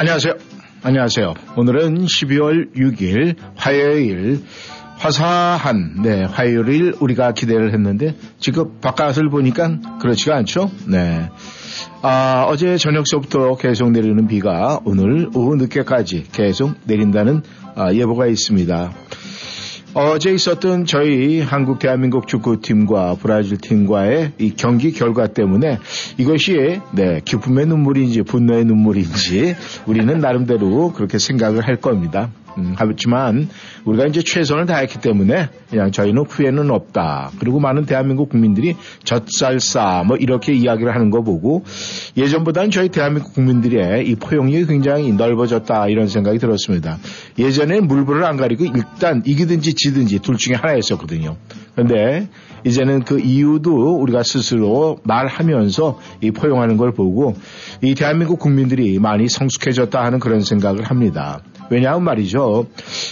안녕하세요. 안녕하세요. 오늘은 12월 6일 화요일 화사한 네 화요일 우리가 기대를 했는데 지금 바깥을 보니까 그렇지가 않죠. 네. 아, 어제 저녁서부터 계속 내리는 비가 오늘 오후 늦게까지 계속 내린다는 아, 예보가 있습니다. 어제 있었던 저희 한국 대한민국 축구팀과 브라질 팀과의 이 경기 결과 때문에 이것이 네, 기쁨의 눈물인지 분노의 눈물인지 우리는 나름대로 그렇게 생각을 할 겁니다. 음, 하지만 우리가 이제 최선을 다했기 때문에 그냥 저희는 후회는 없다. 그리고 많은 대한민국 국민들이 젖살싸 뭐 이렇게 이야기를 하는 거 보고 예전보다는 저희 대한민국 국민들의 이 포용력이 굉장히 넓어졌다 이런 생각이 들었습니다. 예전에는 물불을 안 가리고 일단 이기든지 지든지 둘 중에 하나였었거든요. 그런데 이제는 그 이유도 우리가 스스로 말하면서 이 포용하는 걸 보고 이 대한민국 국민들이 많이 성숙해졌다 하는 그런 생각을 합니다. 왜냐하면 말이죠.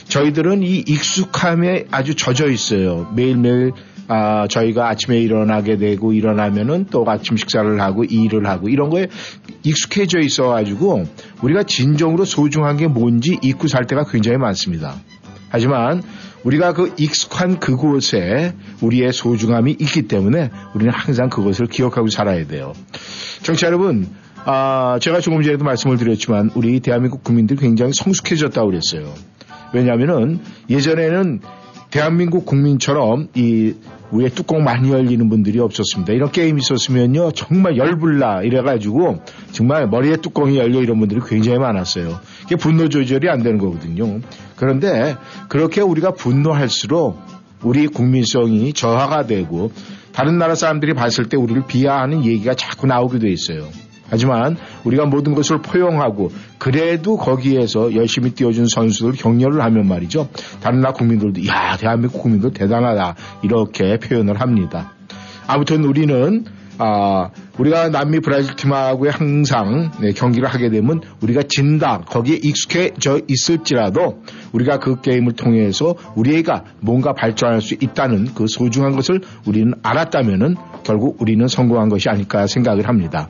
저희들은 이 익숙함에 아주 젖어 있어요. 매일매일 아, 저희가 아침에 일어나게 되고 일어나면은 또 아침 식사를 하고 일을 하고 이런 거에 익숙해져 있어 가지고 우리가 진정으로 소중한 게 뭔지 잊고 살 때가 굉장히 많습니다. 하지만 우리가 그 익숙한 그곳에 우리의 소중함이 있기 때문에 우리는 항상 그것을 기억하고 살아야 돼요. 정치 여러분, 아, 제가 조금 전에도 말씀을 드렸지만 우리 대한민국 국민들이 굉장히 성숙해졌다고 그랬어요. 왜냐하면은 예전에는 대한민국 국민처럼 이 위에 뚜껑 많이 열리는 분들이 없었습니다. 이런 게임이 있었으면요 정말 열불나 이래가지고 정말 머리에 뚜껑이 열려 이런 분들이 굉장히 많았어요. 이게 분노 조절이 안 되는 거거든요. 그런데 그렇게 우리가 분노할수록 우리 국민성이 저하가 되고 다른 나라 사람들이 봤을 때 우리를 비하하는 얘기가 자꾸 나오게 돼 있어요. 하지만 우리가 모든 것을 포용하고 그래도 거기에서 열심히 뛰어준 선수들 격려를 하면 말이죠. 다른 나라 국민들도 야 대한민국 국민들 대단하다 이렇게 표현을 합니다. 아무튼 우리는 아, 우리가 남미 브라질 팀하고 항상 네, 경기를 하게 되면 우리가 진다 거기에 익숙해져 있을지라도 우리가 그 게임을 통해서 우리가 뭔가 발전할 수 있다는 그 소중한 것을 우리는 알았다면은 결국 우리는 성공한 것이 아닐까 생각을 합니다.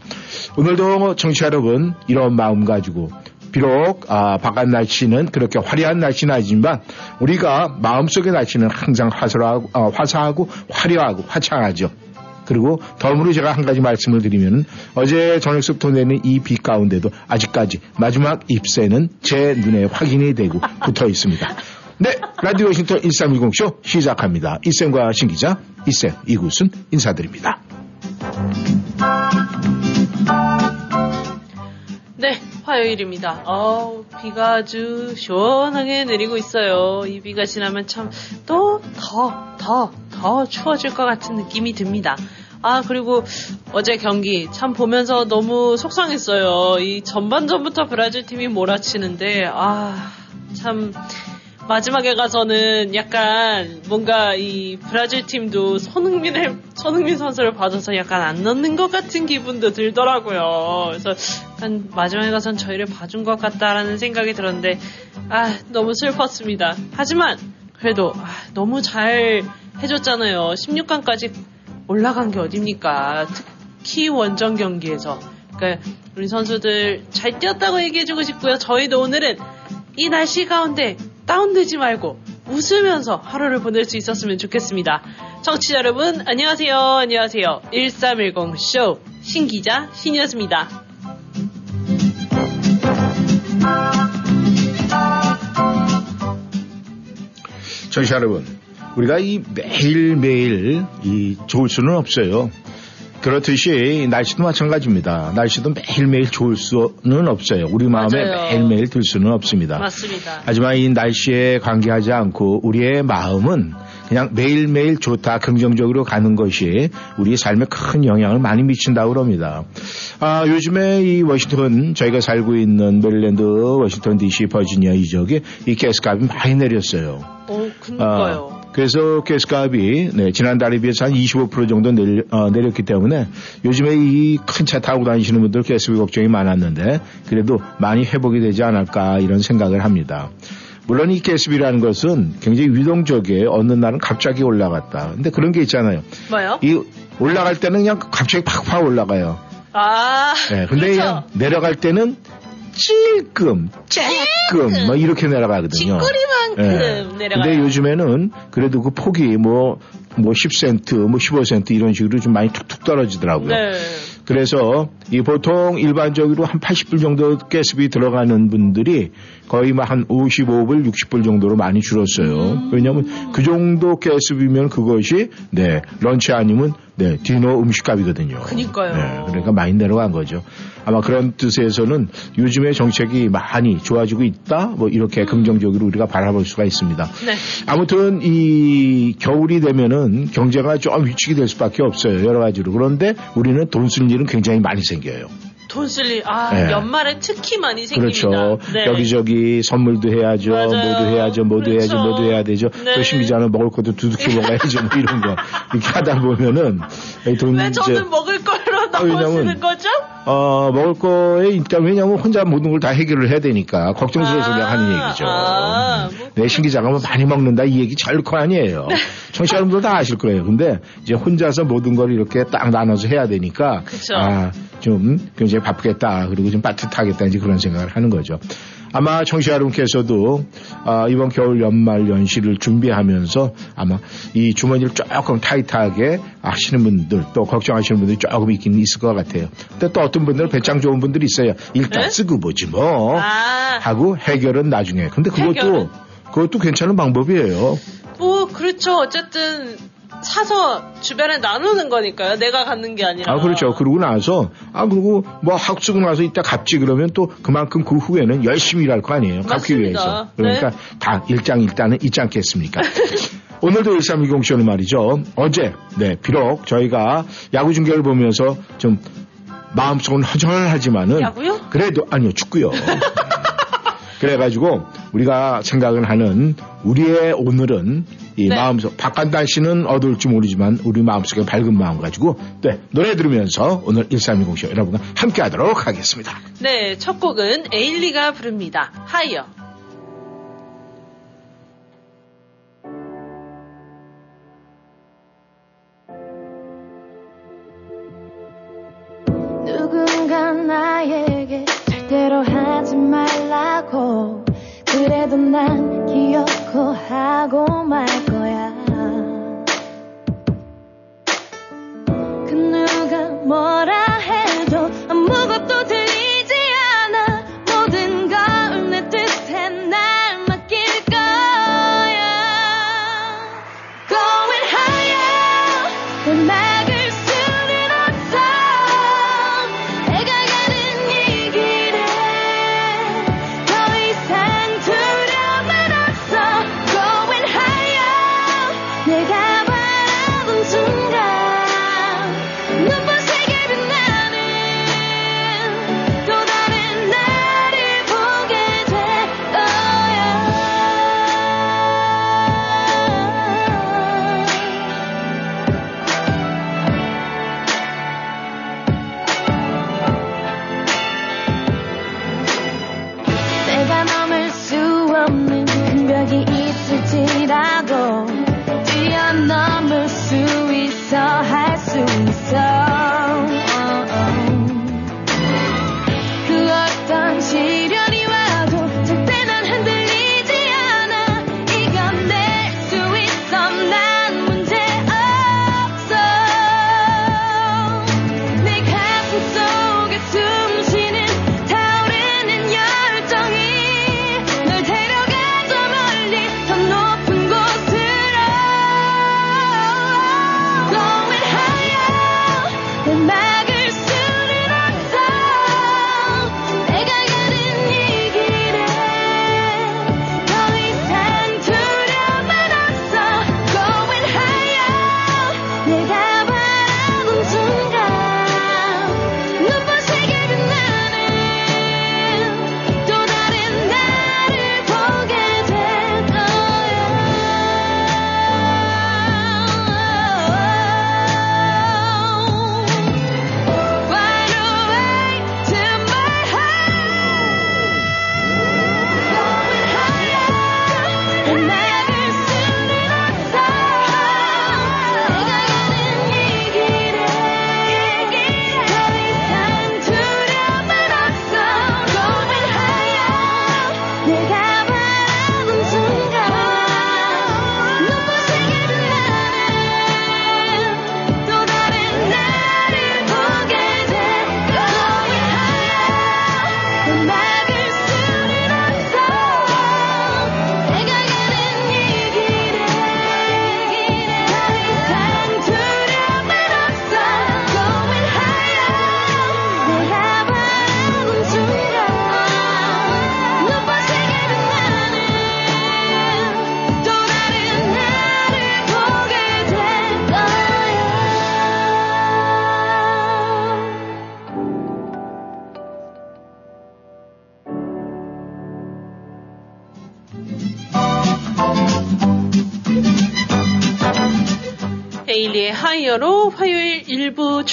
오늘도 청취자 여러분 이런 마음 가지고 비록 아, 바깥 날씨는 그렇게 화려한 날씨는 아니지만 우리가 마음속의 날씨는 항상 화사하고, 어, 화사하고 화려하고 화창하죠. 그리고 덤으로 제가 한 가지 말씀을 드리면 어제 저녁부터 내는 이 비 가운데도 아직까지 마지막 잎새는 제 눈에 확인이 되고 붙어 있습니다. 네, 라디오 워싱턴 1310쇼 시작합니다. 이쌤과 신기자, 이쌤, 이구순 인사드립니다. 네, 화요일입니다. 어 비가 아주 시원하게 내리고 있어요. 이 비가 지나면 참 또 더, 더, 더 추워질 것 같은 느낌이 듭니다. 아, 그리고 어제 경기 참 보면서 너무 속상했어요. 이 전반전부터 브라질 팀이 몰아치는데, 아, 참, 마지막에 가서는 약간 뭔가 이 브라질 팀도 손흥민을 손흥민 선수를 봐줘서 약간 안 넣는 것 같은 기분도 들더라고요. 그래서 약간 마지막에 가서는 저희를 봐준 것 같다라는 생각이 들었는데 아 너무 슬펐습니다. 하지만 그래도 아, 너무 잘 해줬잖아요. 16강까지 올라간 게 어딥니까? 특히 원정 경기에서. 그러니까 우리 선수들 잘 뛰었다고 얘기해주고 싶고요. 저희도 오늘은 이 날씨 가운데 다운되지 말고 웃으면서 하루를 보낼 수 있었으면 좋겠습니다. 청취자 여러분, 안녕하세요. 안녕하세요. 1310쇼 신기자 신이었습니다. 청취자 여러분, 우리가 이 매일매일 이 좋을 수는 없어요. 그렇듯이 날씨도 마찬가지입니다. 날씨도 매일매일 좋을 수는 없어요. 우리 마음에 맞아요. 매일매일 들 수는 없습니다. 맞습니다. 하지만 이 날씨에 관계하지 않고 우리의 마음은 그냥 매일매일 좋다, 긍정적으로 가는 것이 우리 삶에 큰 영향을 많이 미친다고 그럽니다. 아, 요즘에 이 워싱턴, 저희가 살고 있는 메릴랜드, 워싱턴 DC, 버지니아 이 지역에 이 가스값이 많이 내렸어요. 오, 그니까요. 아, 그래서 가스값이 네, 지난달에 비해서 한 25% 정도 내려, 어, 내렸기 때문에 요즘에 이 큰 차 타고 다니시는 분들 가스비 걱정이 많았는데 그래도 많이 회복이 되지 않을까 이런 생각을 합니다. 물론 이 가스비라는 것은 굉장히 유동적이에요. 어느 날은 갑자기 올라갔다. 근데 그런 게 있잖아요. 뭐요? 이 올라갈 때는 그냥 갑자기 팍팍 올라가요. 아, 네, 근데 그렇죠. 내려갈 때는 찔끔, 쬐끔, 뭐 이렇게 내려가거든요. 찌끄리만큼 예. 내려가요. 근데 요즘에는 그래도 그 폭이 뭐, 뭐 10센트, 뭐 15센트 이런 식으로 좀 많이 툭툭 떨어지더라고요. 네. 그래서 이 보통 일반적으로 한 80불 정도 가스비 들어가는 분들이 거의 뭐 한 55불, 60불 정도로 많이 줄었어요. 음. 왜냐하면 그 정도 가스비면 그것이 네 런치 아니면 네 디너 음식값이거든요. 그니까요. 네, 그러니까 많이 내려간 거죠. 아마 그런 뜻에서는 요즘의 정책이 많이 좋아지고 있다. 뭐 이렇게 긍정적으로 우리가 바라볼 수가 있습니다. 네. 아무튼 이 겨울이 되면은 경제가 좀 위축이 될 수밖에 없어요. 여러 가지로. 그런데 우리는 돈 쓸 일은 굉장히 많이 생겨요. 돈쓸 일, 아, 네. 연말에 특히 많이 생깁니다. 그렇죠. 네. 여기저기 선물도 해야죠. 맞아요. 뭐도 해야죠. 뭐도 그렇죠. 해야죠. 뭐도 해야 되죠. 네. 또 심기자는 먹을 것도 두둑히 먹어야죠. 뭐 이런 거. 이렇게 하다 보면은 돈왜 이제 저는 먹을 걸로 너무 왜냐면- 쓰는 거죠? 어, 먹을 거에 일단 왜냐면 혼자 모든 걸 다 해결을 해야 되니까 걱정스러워서 그냥 하는 얘기죠. 아, 뭐내 신기자가 뭐 많이 먹는다 이 얘기 잘 놓고 아니에요. 청취자 여러분들 다 아실 거예요. 근데 이제 혼자서 모든 걸 이렇게 딱 나눠서 해야 되니까 그쵸. 아, 좀 굉장히 바쁘겠다. 그리고 좀 빠듯하겠다. 이제 그런 생각을 하는 거죠. 아마 청취자 여러분께서도 아, 이번 겨울 연말 연시를 준비하면서 아마 이 주머니를 조금 타이트하게 하시는 분들 또 걱정하시는 분들이 조금 있긴 있을 것 같아요. 근데 또 어떤 분들은 배짱 좋은 분들이 있어요. 일단 네? 쓰고 보지 뭐 아, 하고 해결은 나중에. 근데 그것도 해결은? 그것도 괜찮은 방법이에요. 뭐, 그렇죠. 어쨌든, 사서 주변에 나누는 거니까요. 내가 갖는 게 아니라. 아, 그렇죠. 그러고 나서, 아, 그리고 뭐 학쓰고 나서 이따 갚지 그러면 또 그만큼 그 후에는 열심히 일할 거 아니에요. 갚기 맞습니다. 위해서. 그러니까 네. 다 일장일단은 있지 않겠습니까? 오늘도 1320쇼는 말이죠. 어제, 네, 비록 저희가 야구 중계를 보면서 좀 마음속은 허전하지만은. 야구요? 그래도, 아니요, 축구요. 그래가지고 우리가 생각을 하는 우리의 오늘은 이 네. 마음속 박간단 씨는 어두울지 모르지만 우리 마음속에 밝은 마음 가지고 네 노래 들으면서 오늘 1320쇼 여러분과 함께 하도록 하겠습니다. 네, 첫 곡은 에일리가 부릅니다. 하이어. 누군가 나에게 절대로 하지 말라고 그래도 난 기억고 하고 말 거야. 그 누가 뭐라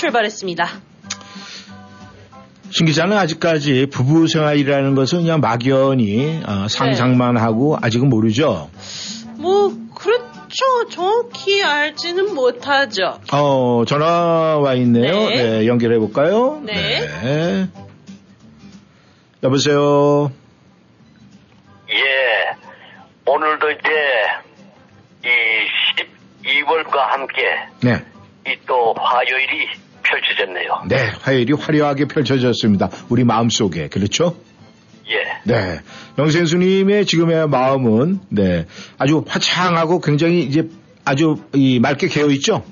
출발했습니다. 신 기자는 아직까지 부부 생활이라는 것은 그냥 막연히 어, 상상만 하고 아직은 모르죠. 뭐 그렇죠. 정확히 알지는 못하죠. 어, 전화 와 있네요. 네. 네, 연결해 볼까요? 네. 여보세요. 예, 오늘도 이제 이 12월과 함께 네. 이 또 화요일이 펼쳐졌네요. 네, 화요일이 화려하게 펼쳐졌습니다. 우리 마음속에. 그렇죠? 예, 네. 영생수님의 지금의 마음은, 네. 아주 화창하고 굉장히 이제 아주 이 맑게 개어 있죠?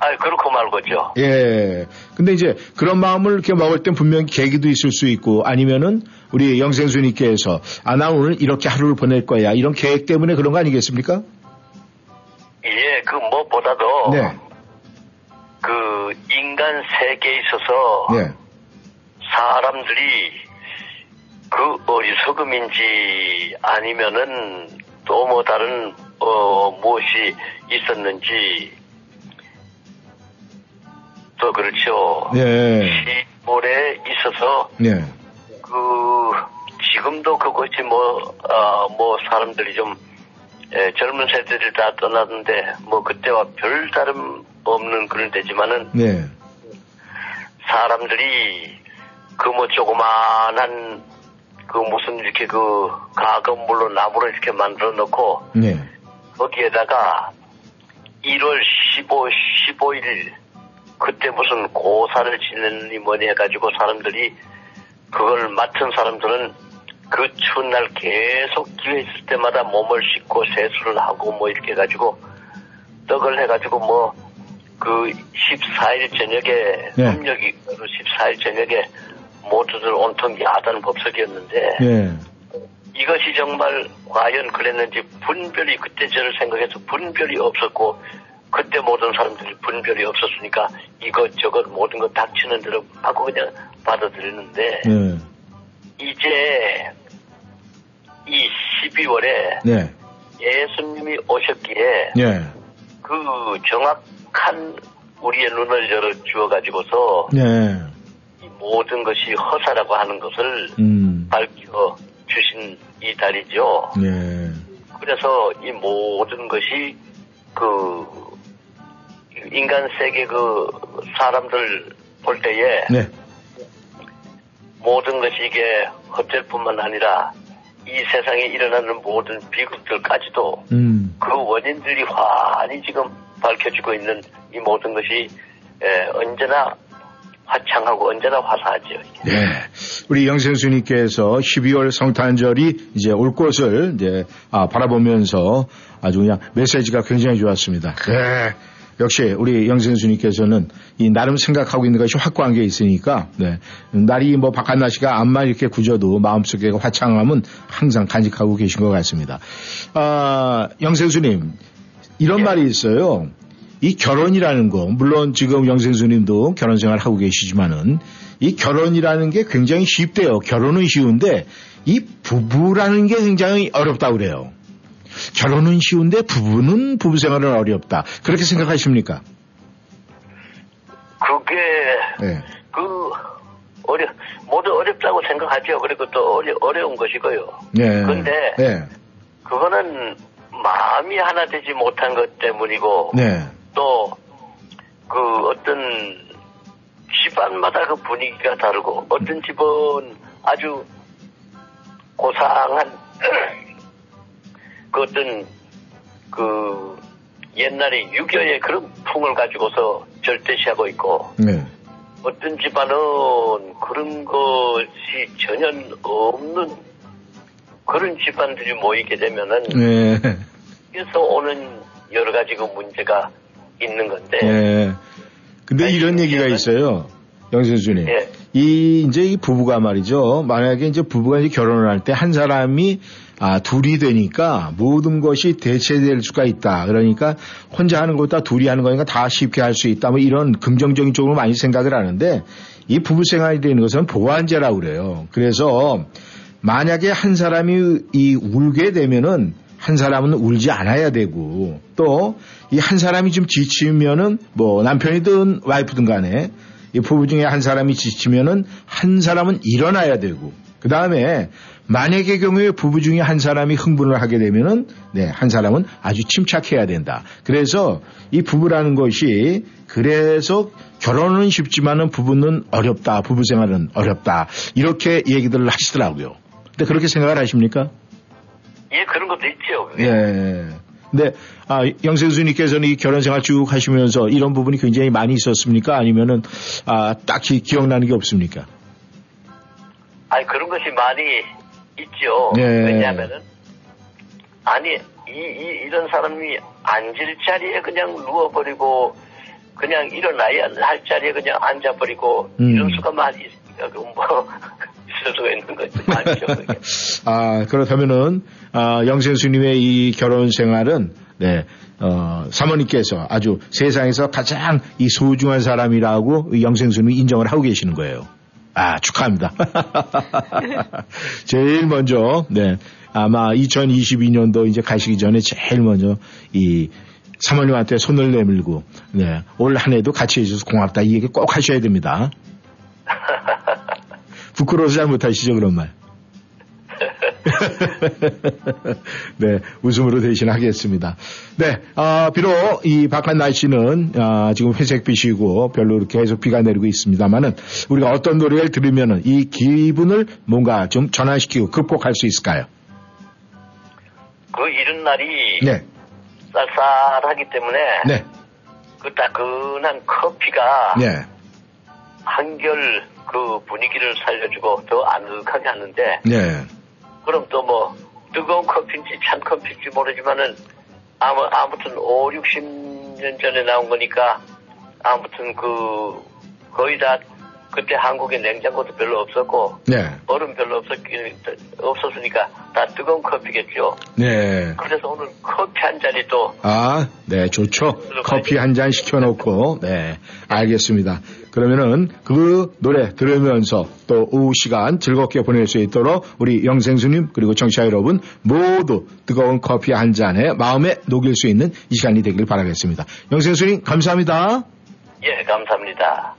아 그렇고 말고죠. 예. 근데 이제 그런 마음을 이렇게 먹을 땐 분명히 계기도 있을 수 있고 아니면은 우리 영생수님께서 아, 나 오늘 이렇게 하루를 보낼 거야. 이런 계획 때문에 그런 거 아니겠습니까? 예, 그 무엇보다도 네. 그 인간 세계에 있어서 네. 사람들이 그 어리석음인지 아니면은 또 뭐 다른 어 무엇이 있었는지 또 그렇죠. 네. 시골에 있어서 네. 그 지금도 그것이 뭐, 아, 뭐 사람들이 좀 예, 젊은 세대를 다 떠났는데 뭐 그때와 별 다름 없는 그런 데지만은 네. 사람들이 그 뭐 조그만한 그 무슨 이렇게 그 가건물로 나무를 이렇게 만들어 놓고 네. 거기에다가 1월 15, 15일 그때 무슨 고사를 지내니 뭐니 해가지고 사람들이 그걸 맡은 사람들은 그 추운 날 계속 기회 있을 때마다 몸을 씻고 세수를 하고 뭐 이렇게 해가지고 떡을 해가지고 뭐 그 14일 저녁에 네. 음력이 14일 저녁에 모두들 온통 야단 법석이었는데 네. 이것이 정말 과연 그랬는지 분별이 그때 저를 생각해서 분별이 없었고 그때 모든 사람들이 분별이 없었으니까 이것저것 모든 것 닥치는 대로 하고 그냥 받아들였는데 네. 이제 이 12월에 네. 예수님이 오셨기에 네. 그 정확 한 우리의 눈을 열어 주어 가지고서 네. 이 모든 것이 허사라고 하는 것을 음. 밝혀 주신 이 달이죠. 네. 그래서 이 모든 것이 그 인간 세계 그 사람들 볼 때에 네. 모든 것이 이게 헛될뿐만 아니라 이 세상에 일어나는 모든 비극들까지도 음. 그 원인들이 환히 지금 밝혀지고 있는 이 모든 것이 에, 언제나 화창하고 언제나 화사하죠. 네. 우리 영생수님께서 12월 성탄절이 이제 올 것을 이제 아, 바라보면서 아주 그냥 메시지가 굉장히 좋았습니다. 네. 역시 우리 영생수님께서는 이 나름 생각하고 있는 것이 확고한 게 있으니까 네. 날이 뭐 바깥 날씨가 암만 이렇게 굳어도 마음속에 화창함은 항상 간직하고 계신 것 같습니다. 아, 영생수님 이런 말이 있어요. 이 결혼이라는 거, 물론 지금 영생수님도 결혼 생활 하고 계시지만은 이 결혼이라는 게 굉장히 쉽대요. 결혼은 쉬운데 이 부부라는 게 굉장히 어렵다고 그래요. 결혼은 쉬운데 부부는 부부 생활은 어렵다. 그렇게 생각하십니까? 그게 네. 그 어려 모두 어렵다고 생각하죠. 그리고 또 어려 어려운 것이고요. 네. 근데 네. 그거는 마음이 하나 되지 못한 것 때문이고 네. 또그 어떤 집안마다 그 분위기가 다르고 어떤 집은 아주 고상한 그 어떤 그 옛날에 유교의 그런 풍을 가지고서 절대시하고 있고 네. 어떤 집안은 그런 것이 전혀 없는 그런 집안들이 모이게 되면은 네. 그래서 오는 여러 가지 그 문제가 있는 건데 네. 근데 이런 얘기가 있어요. 영생수님. 예. 이 이제 이 부부가 말이죠. 만약에 이제 부부가 이제 결혼을 할 때 한 사람이 아 둘이 되니까 모든 것이 대체될 수가 있다. 그러니까 혼자 하는 것보다 둘이 하는 거니까 다 쉽게 할 수 있다. 뭐 이런 긍정적인 쪽으로 많이 생각을 하는데 이 부부 생활이 되는 것은 보완제라고 그래요. 그래서 만약에 한 사람이 이 울게 되면은 한 사람은 울지 않아야 되고 또 이 한 사람이 좀 지치면은 뭐 남편이든 와이프든 간에 이 부부 중에 한 사람이 지치면은 한 사람은 일어나야 되고 그 다음에 만약의 경우에 부부 중에 한 사람이 흥분을 하게 되면은 네, 한 사람은 아주 침착해야 된다. 그래서 이 부부라는 것이 그래서 결혼은 쉽지만은 부부는 어렵다. 부부 생활은 어렵다. 이렇게 얘기들을 하시더라고요. 근데 그렇게 생각을 하십니까? 예, 그런 것도 있죠. 예. 근데 아, 영생수님께서는 이 결혼 생활 쭉 하시면서 이런 부분이 굉장히 많이 있었습니까? 아니면은 아, 딱히 기억나는 게 없습니까? 아니 그런 것이 많이 있죠. 예. 왜냐하면은 아니 이, 이 이런 사람이 앉을 자리에 그냥 누워버리고 그냥 일어나야 할 자리에 그냥 앉아버리고 음. 이런 수가 많이 있- 뭐 수가 있는 거죠. 아, 그렇다면은, 아, 영생수님의 이 결혼 생활은, 네, 어, 사모님께서 아주 세상에서 가장 이 소중한 사람이라고 이 영생수님이 인정을 하고 계시는 거예요. 아, 축하합니다. 제일 먼저, 네, 아마 2022년도 이제 가시기 전에 제일 먼저 이 사모님한테 손을 내밀고, 네, 올 한 해도 같이 해줘서 고맙다. 이 얘기 꼭 하셔야 됩니다. 부끄러워서 잘 못하시죠, 그런 말. 네, 웃음으로 대신하겠습니다. 네, 아, 비록 이 바깥 날씨는 아, 지금 회색빛이고 별로 계속 비가 내리고 있습니다만은 우리가 어떤 노래를 들으면은 이 기분을 뭔가 좀 전환시키고 극복할 수 있을까요? 그 이런 날이 네, 쌀쌀하기 때문에 네, 그 따끈한 커피가 네, 한결 그 분위기를 살려주고 더 아늑하게 하는데 네, 그럼 또 뭐 뜨거운 커피인지 찬 커피인지 모르지만은 아무 아무튼 5, 60년 전에 나온 거니까 아무튼 그 거의 다 그때 한국에 냉장고도 별로 없었고 네, 얼음 별로 없었 없었으니까 다 뜨거운 커피겠죠. 네. 그래서 오늘 커피 한 잔이 또 아, 네, 좋죠. 커피 한 잔 시켜놓고, 네, 알겠습니다. 그러면은 그 노래 들으면서 또 오후 시간 즐겁게 보낼 수 있도록 우리 영생수님 그리고 청취자 여러분 모두 뜨거운 커피 한 잔에 마음에 녹일 수 있는 이 시간이 되길 바라겠습니다. 영생수님 감사합니다. 예, 감사합니다.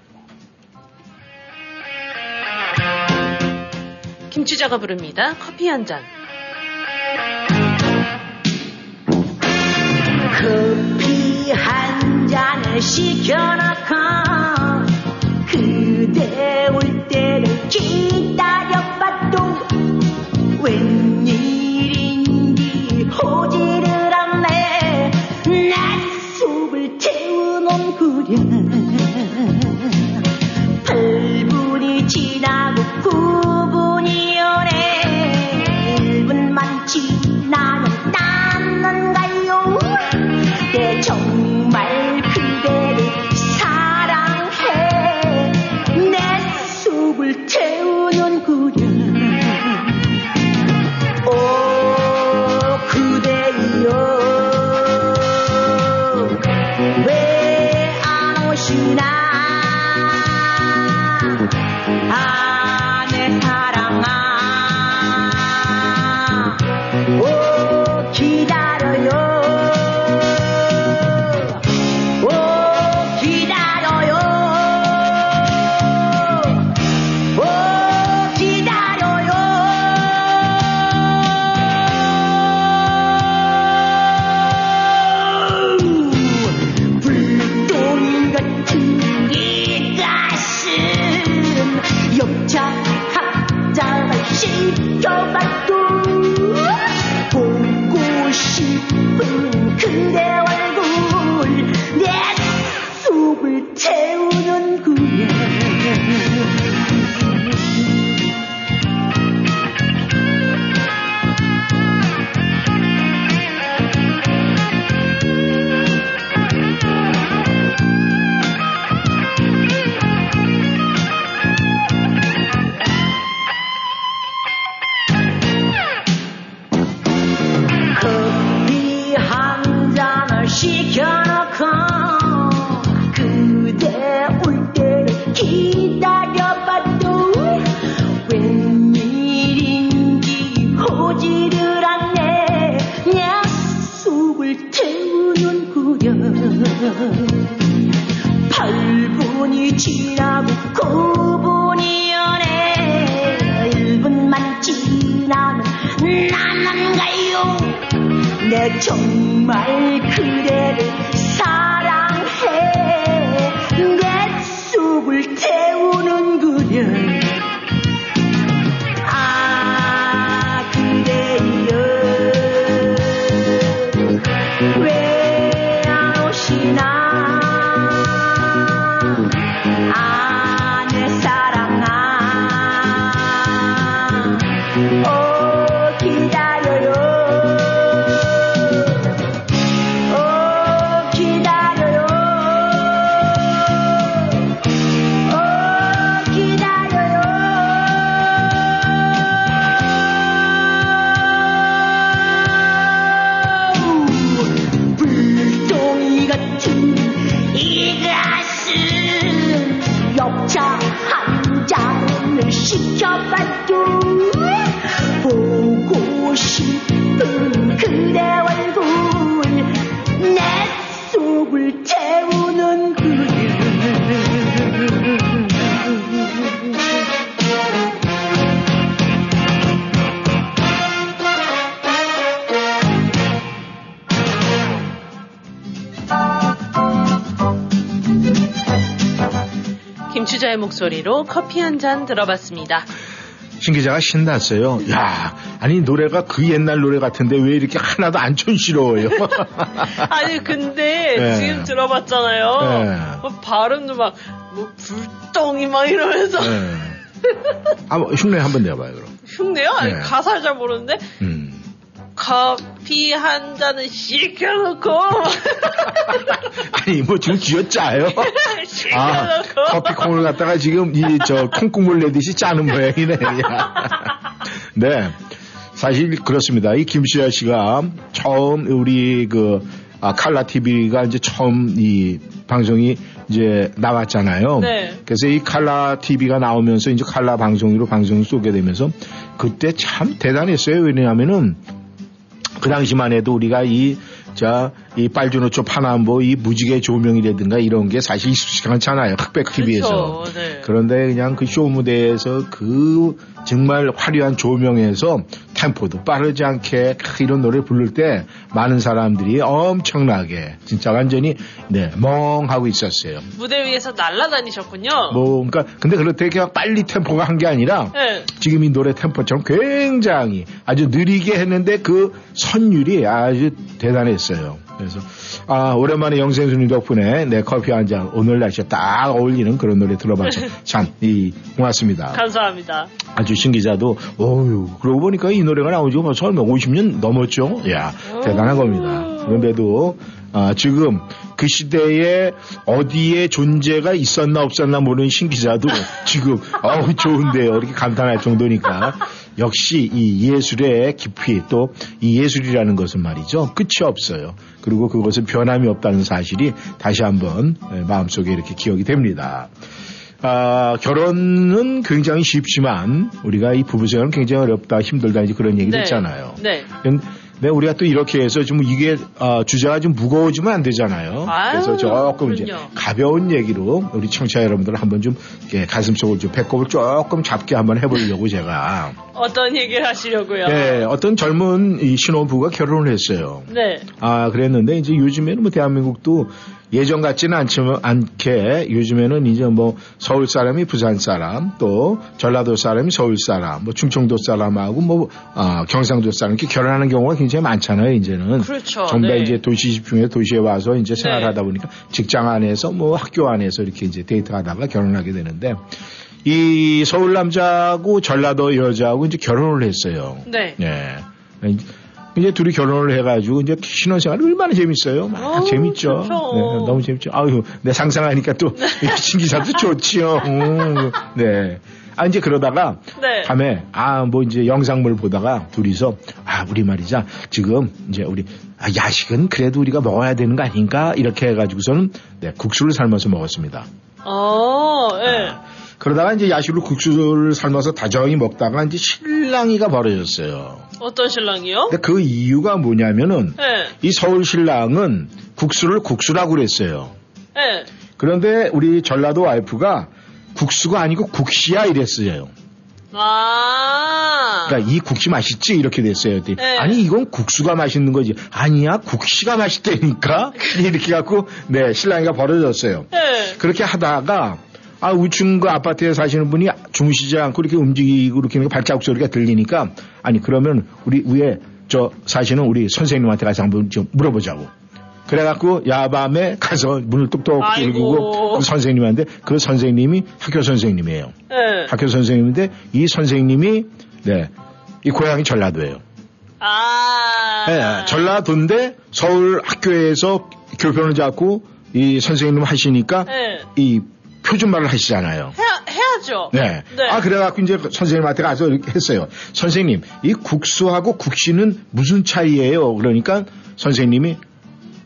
김추자가 부릅니다. 커피 한 잔. 커피 한 잔을 시켜놓고 그대 올 때를 기다려봐도 웬일인지 호지를 않네. 내 속을 태우는 구려 8분이 지나고 9분이 오네. 1분만 지나면 목소리로 커피 한 잔 들어봤습니다. 신 기자가 신났어요. 야, 아니 노래가 그 옛날 노래 같은데 왜 이렇게 하나도 안 촌스러워요? 아니 근데 네. 지금 들어봤잖아요. 네. 뭐 발음도 막 뭐 불똥이 막 이러면서 네. 아, 뭐 흉내 한번 내봐요, 그럼. 흉내요? 아니 네. 가사를 잘 모르는데 음. 커피 한 잔을 시켜놓고 아니, 뭐 지금 쥐어짜요? 아, 시켜놓고 커피콩을 갖다가 지금 이 저 콩국물 내듯이 짜는 모양이네. 야. 네. 사실 그렇습니다. 이 김수야 씨가 처음 우리 그 아, 칼라 TV가 이제 처음 이 방송이 이제 나왔잖아요. 네. 그래서 이 칼라 TV가 나오면서 이제 칼라 방송으로 방송을 쏘게 되면서 그때 참 대단했어요. 왜냐하면은 그 당시만 해도 우리가 이, 자, 이 빨주노초 파남보 이 무지개 조명이라든가 이런 게 사실 익숙하지 않잖아요. 흑백 TV에서. 그렇죠. 네. 그런데 그냥 그 쇼 무대에서 그 정말 화려한 조명에서 템포도 빠르지 않게 이런 노래 부를 때 많은 사람들이 엄청나게 진짜 완전히 네, 멍하고 있었어요. 무대 위에서 날아다니셨군요. 뭐, 그러니까 근데 그렇게 그냥 빨리 템포가 한 게 아니라 네. 지금 이 노래 템포처럼 굉장히 아주 느리게 했는데 그 선율이 아주 대단했어요. 그래서 아 오랜만에 영생수님 덕분에 내 커피 한 잔 오늘 날씨에 딱 어울리는 그런 노래 들어봐서 참이 고맙습니다. 감사합니다. 아 주 신 기자도 어유 그러고 보니까 이 노래가 나온 지가 벌써 얼마 50년 넘었죠. 야 대단한 겁니다. 그런데도 아, 지금 그 시대에 어디에 존재가 있었나 없었나 모르는 신 기자도 지금 어우 좋은데요 이렇게 감탄할 정도니까 역시 이 예술의 깊이 또 이 예술이라는 것은 말이죠 끝이 없어요. 그리고 그것은 변함이 없다는 사실이 다시 한번 예, 마음속에 이렇게 기억이 됩니다. 아, 결혼은 굉장히 쉽지만 우리가 이 부부 생활은 굉장히 어렵다, 힘들다 이제 그런 얘기를 네. 했잖아요. 네. 근데 우리가 또 이렇게 해서 좀 이게 아, 주제가 좀 무거워지면 안 되잖아요. 아유, 그래서 조금 이제 그럼요. 가벼운 얘기로 우리 청취자 여러분들 한번 좀 이렇게 가슴속을 좀 배꼽을 조금 잡게 한번 해보려고 제가 어떤 얘기를 하시려고요? 예, 어떤 젊은 이 신혼부부가 결혼을 했어요. 네. 아, 그랬는데 이제 요즘에는 뭐 대한민국도 예전 같지는 않지만 않게 요즘에는 이제 뭐 서울 사람이 부산 사람 또 전라도 사람이 서울 사람 뭐 충청도 사람하고 뭐 아, 경상도 사람 이렇게 결혼하는 경우가 굉장히 많잖아요 이제는 그렇죠. 전부 다 네. 이제 도시 집중해 도시에 와서 이제 생활하다 보니까 직장 안에서 뭐 학교 안에서 이렇게 이제 데이트하다가 결혼하게 되는데 이 서울 남자하고 전라도 여자하고 이제 결혼을 했어요. 네. 예. 이제 둘이 결혼을 해가지고 이제 신혼생활이 얼마나 재밌어요. 막 어우, 재밌죠. 좋죠. 네, 너무 재밌죠. 아유, 내 상상하니까 또 신기사도 좋지요. 음, 네. 아 이제 그러다가 네. 밤에 아 뭐 이제 영상물 보다가 둘이서 아 우리 말이자 지금 이제 우리 아, 야식은 그래도 우리가 먹어야 되는 거 아닌가 이렇게 해가지고서는 네, 국수를 삶아서 먹었습니다. 어, 예. 그러다가 이제 야식으로 국수를 삶아서 다정히 먹다가 이제 신랑이가 벌어졌어요. 어떤 신랑이요? 근데 그 이유가 뭐냐면은 예. 이 서울 신랑은 국수를 국수라고 그랬어요. 예. 그런데 우리 전라도 와이프가 국수가 아니고 국시야 이랬어요. 아. 그러니까 이 국시 맛있지 이렇게 됐어요. 네. 아니 이건 국수가 맛있는 거지. 아니야 국시가 맛있다니까 이렇게 갖고 네 신랑이가 벌어졌어요. 네. 그렇게 하다가 아 우측 그 아파트에 사시는 분이 주무시지 않고 이렇게 움직이고 이렇게 발자국 소리가 들리니까 아니 그러면 우리 위에 저 사시는 우리 선생님한테 가서 한번 좀 물어보자고. 그래갖고 야밤에 가서 문을 뚝뚝. 뚫고 그 선생님한테 그 선생님이 학교 선생님이에요. 네. 학교 선생님인데 이 선생님이 네. 이 고향이 전라도예요. 아. 네, 전라도인데 서울 학교에서 교편을 잡고 이 선생님 하시니까 네. 이 표준말을 하시잖아요. 해야, 해야죠. 네. 아, 그래갖고 이제 선생님한테 가서 이렇게 했어요. 선생님, 이 국수하고 국시는 무슨 차이예요? 그러니까 선생님이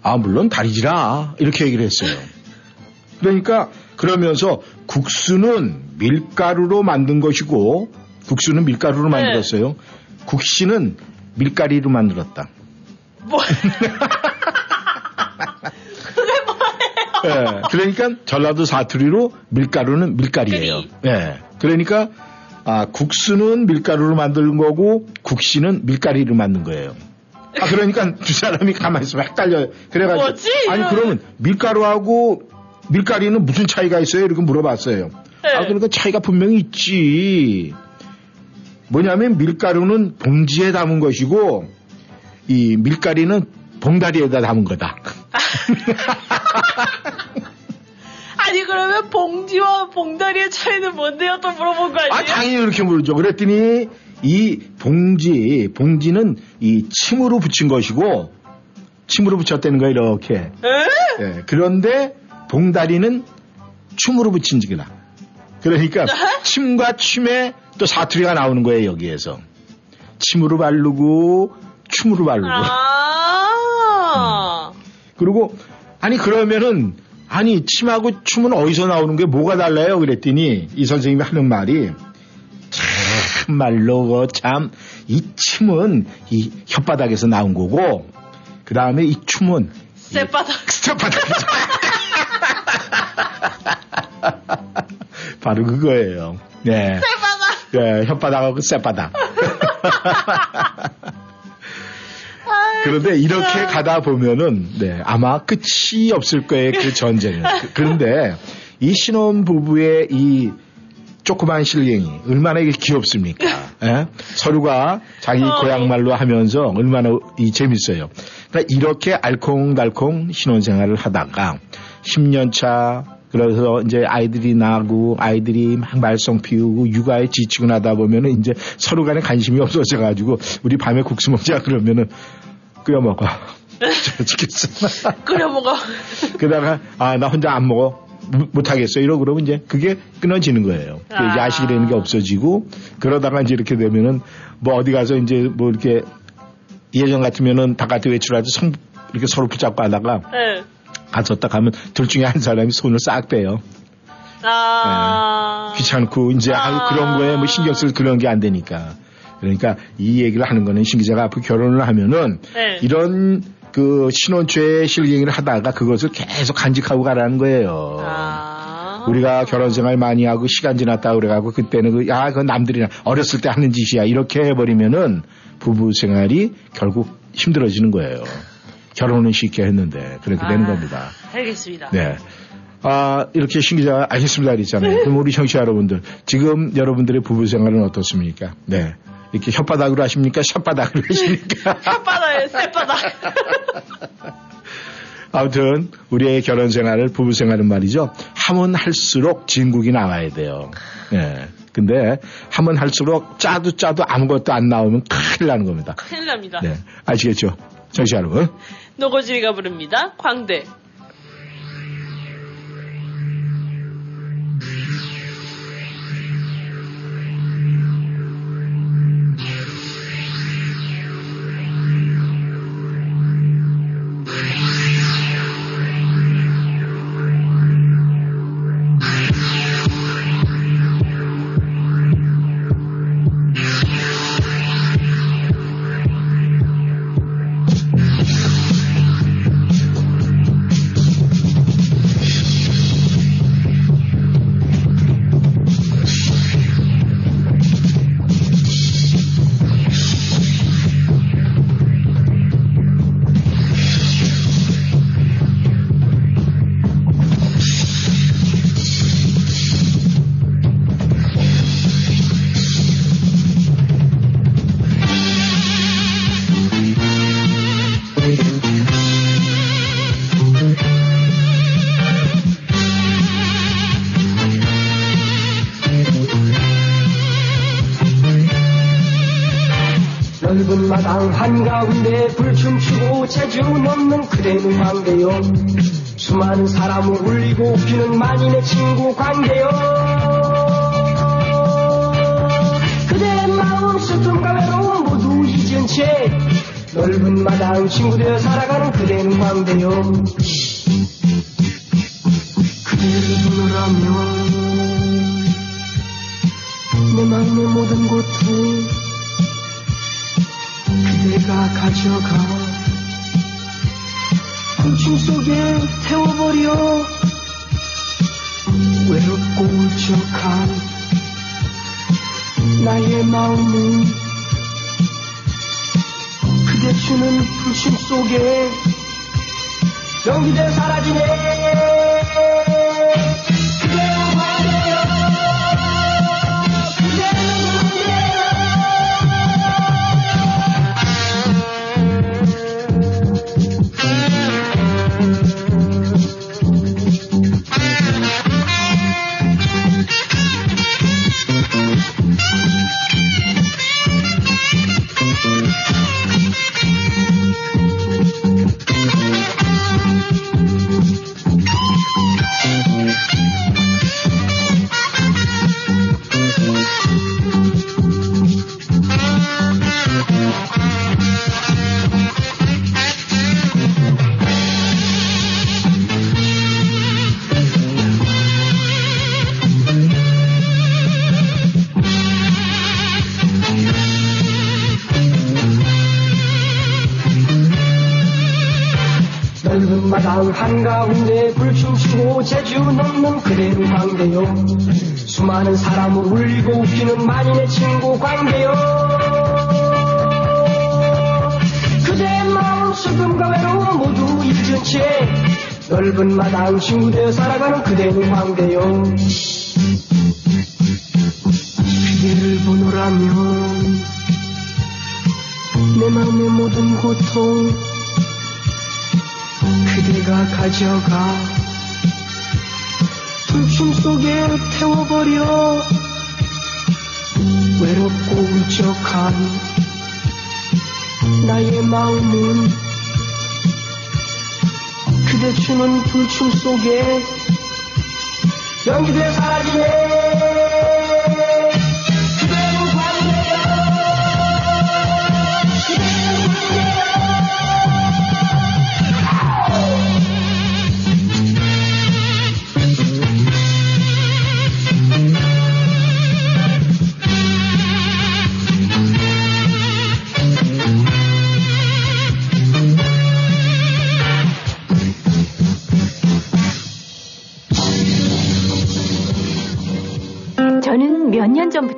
아, 물론 다리지라. 이렇게 얘기를 했어요. 그러니까 그러면서 국수는 밀가루로 만든 것이고 국수는 밀가루로 네. 만들었어요. 국시는 밀가리로 만들었다. 뭐. 예, 그러니까 전라도 사투리로 밀가루는 밀가리예요. 예. 그러니까 아, 국수는 밀가루로 만든 거고 국시는 밀가리로 만든 거예요. 아, 그러니까 두 사람이 가만히 있으면 헷갈려요. 그래가지고 뭐지? 아니. 그러면 밀가루하고 밀가리는 무슨 차이가 있어요? 이렇게 물어봤어요. 아, 그러니까 차이가 분명히 있지. 뭐냐면 밀가루는 봉지에 담은 것이고 이 밀가리는 봉다리에다 담은 거다. 아니, 그러면 봉지와 봉다리의 차이는 뭔데요? 또 물어본 거 아니에요? 아, 당연히 이렇게 물죠. 그랬더니 이 봉지, 봉지는 이 침으로 붙인 것이고 침으로 붙였다는 거예요, 이렇게. 에? 예, 그런데 봉다리는 춤으로 붙인 지기다. 그러니까 침과 춤에 또 사투리가 나오는 거예요, 여기에서. 침으로 바르고 춤으로 바르고. 아. 그리고 아니 그러면은 아니 침하고 춤은 어디서 나오는 게 뭐가 달라요? 그랬더니 이 선생님이 하는 말이 참말로 참 이 침은 이 혓바닥에서 나온 거고 그 다음에 이 춤은 쌔바닥. 혓바닥에서 바로 그거예요. 네. 쌔바닥. 네, 혓바닥하고 쌔바닥. 그런데 이렇게 가다 보면은 네, 아마 끝이 없을 거예요 그 전쟁은. 그- 그런데 이 신혼 부부의 이 조그만 실갱이 얼마나 이게 귀엽습니까? 예? 서로가 자기 어. 고향 말로 하면서 얼마나 이 재밌어요. 그러니까 이렇게 알콩달콩 신혼생활을 하다가 10년 차 그래서 이제 아이들이 나고 아이들이 막 말썽 피우고 육아에 지치고 나다 보면은 이제 서로 간에 관심이 없어져 가지고 우리 밤에 국수 먹자 그러면은 끓여 먹어. 저 죽겠어. 끓여 먹어. 그러다가 아 나 혼자 안 먹어 못- 못하겠어 이러고 그러면 이제 그게 끊어지는 거예요. 그 아. 야식이라는 게 없어지고 그러다가 이제 이렇게 되면은 뭐 어디 가서 이제 뭐 이렇게 예전 같으면은 바깥에 외출하도 성 이렇게 서로 붙잡고 하다가 네. 딱 가면 둘 중에 한 사람이 손을 싹 빼요. 아. 귀찮고 이제 아. 아유 그런 거에 뭐 신경 쓸 그런 게 안 되니까. 그러니까 이 얘기를 하는 거는 신 기자가 앞으로 결혼을 하면은 네. 이런 그 신혼초에 실갱이를 하다가 그것을 계속 간직하고 가라는 거예요. 아. 우리가 결혼 생활 많이 하고 시간 지났다 그래가고 그때는 그, 야, 그건 남들이나 어렸을 때 하는 짓이야. 이렇게 해버리면은 부부 생활이 결국 힘들어지는 거예요. 결혼은 쉽게 했는데 그렇게 되는 아. 겁니다. 알겠습니다. 네. 아, 이렇게 신 기자가 알겠습니다. 그랬잖아요. 그럼 우리 청취자 여러분들, 지금 여러분들의 부부 생활은 어떻습니까? 네. 이렇게 혓바닥으로 하십니까? 혓바닥으로 하십니까? 혓바닥에 쌔바닥. 아무튼 우리의 결혼 생활을 부부 생활은 말이죠. 하면 할수록 진국이 나와야 돼요. 예. 근데 하면 할수록 짜도 짜도 아무것도 안 나오면 큰일 나는 겁니다. 큰일 납니다. 네. 아시겠죠? 청취자 여러분. 노고지리가 부릅니다. 광대. 불춤추고 재주 넘는 그대는 광대요. 수많은 사람을 울리고 웃기는 만인의 친구 광대요. 그대의 마음 슬픔과 외로움 모두 잊은 채 넓은 마당 친구 되어 살아가는 그대는 광대요. 그대를 보느라면 내 마음의 모든 고통 그대가 가져가 훔침 속에 태워버려. 외롭고 울적한 나의 마음은 그대 주는 불심 속에 연기돼 사라지네 재주 넘는 그대는 광대요. 수많은 사람을 울리고 웃기는 만인의 친구 광대요. 그대의 마음 슬픔과 외로움 모두 잊은 채 넓은 마당 친구 되어 살아가는 그대는 광대요. 그대를 보노라면 내 마음의 모든 고통 그대가 가져가 불춤 속에 태워버려. 외롭고 울적한 나의 마음은 그대 주는 불춤 속에 연기돼 사라지네 몇 년 전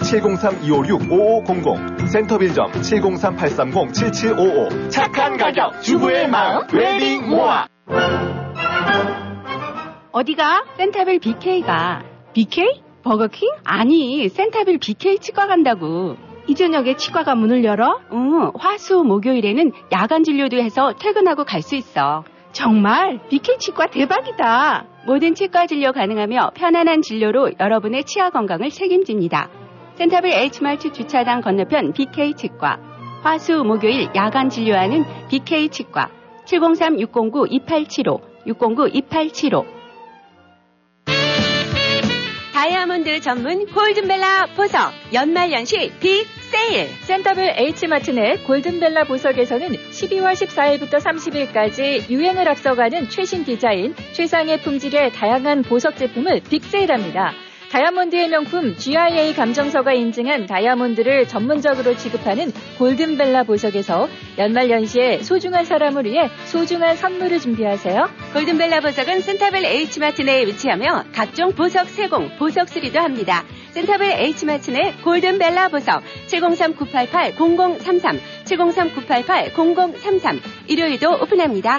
703-256-5500 센터빌점 703-830-7755 착한 가격 주부의 마음 웰빙모아 어디가? 센타빌 BK가. BK? 버거킹? 아니, 센타빌 BK 치과 간다고. 이 저녁에 치과가 문을 열어? 응, 화수 목요일에는 야간 진료도 해서 퇴근하고 갈 수 있어. 정말? BK 치과 대박이다. 모든 치과 진료 가능하며 편안한 진료로 여러분의 치아 건강을 책임집니다. 센타빌 H마트 주차장 건너편 BK 치과. 화수 목요일 야간 진료하는 BK 치과. 703-609-2875, 609-2875. 다이아몬드 전문 골든벨라 보석 연말연시 빅 세일 센터빌 H마트 내 골든벨라 보석에서는 12월 14일부터 30일까지 유행을 앞서가는 최신 디자인, 최상의 품질의 다양한 보석 제품을 빅세일합니다. 다이아몬드의 명품 GIA 감정서가 인증한 다이아몬드를 전문적으로 취급하는 골든벨라 보석에서 연말연시에 소중한 사람을 위해 소중한 선물을 준비하세요. 골든벨라 보석은 센타벨 H마트 내에 위치하며 각종 보석 세공, 보석 수리도 합니다. 센타빌 H마트의 골든벨라 보석 703-988-0033 703-988-0033 일요일도 오픈합니다.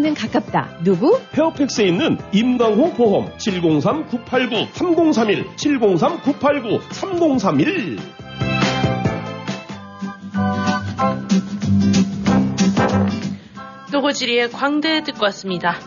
는 가깝다. 누구? 페어팩스에 있는 임강호 보험 703-989-3031 703-989-3031 노고지리의 광대 듣고 왔습니다.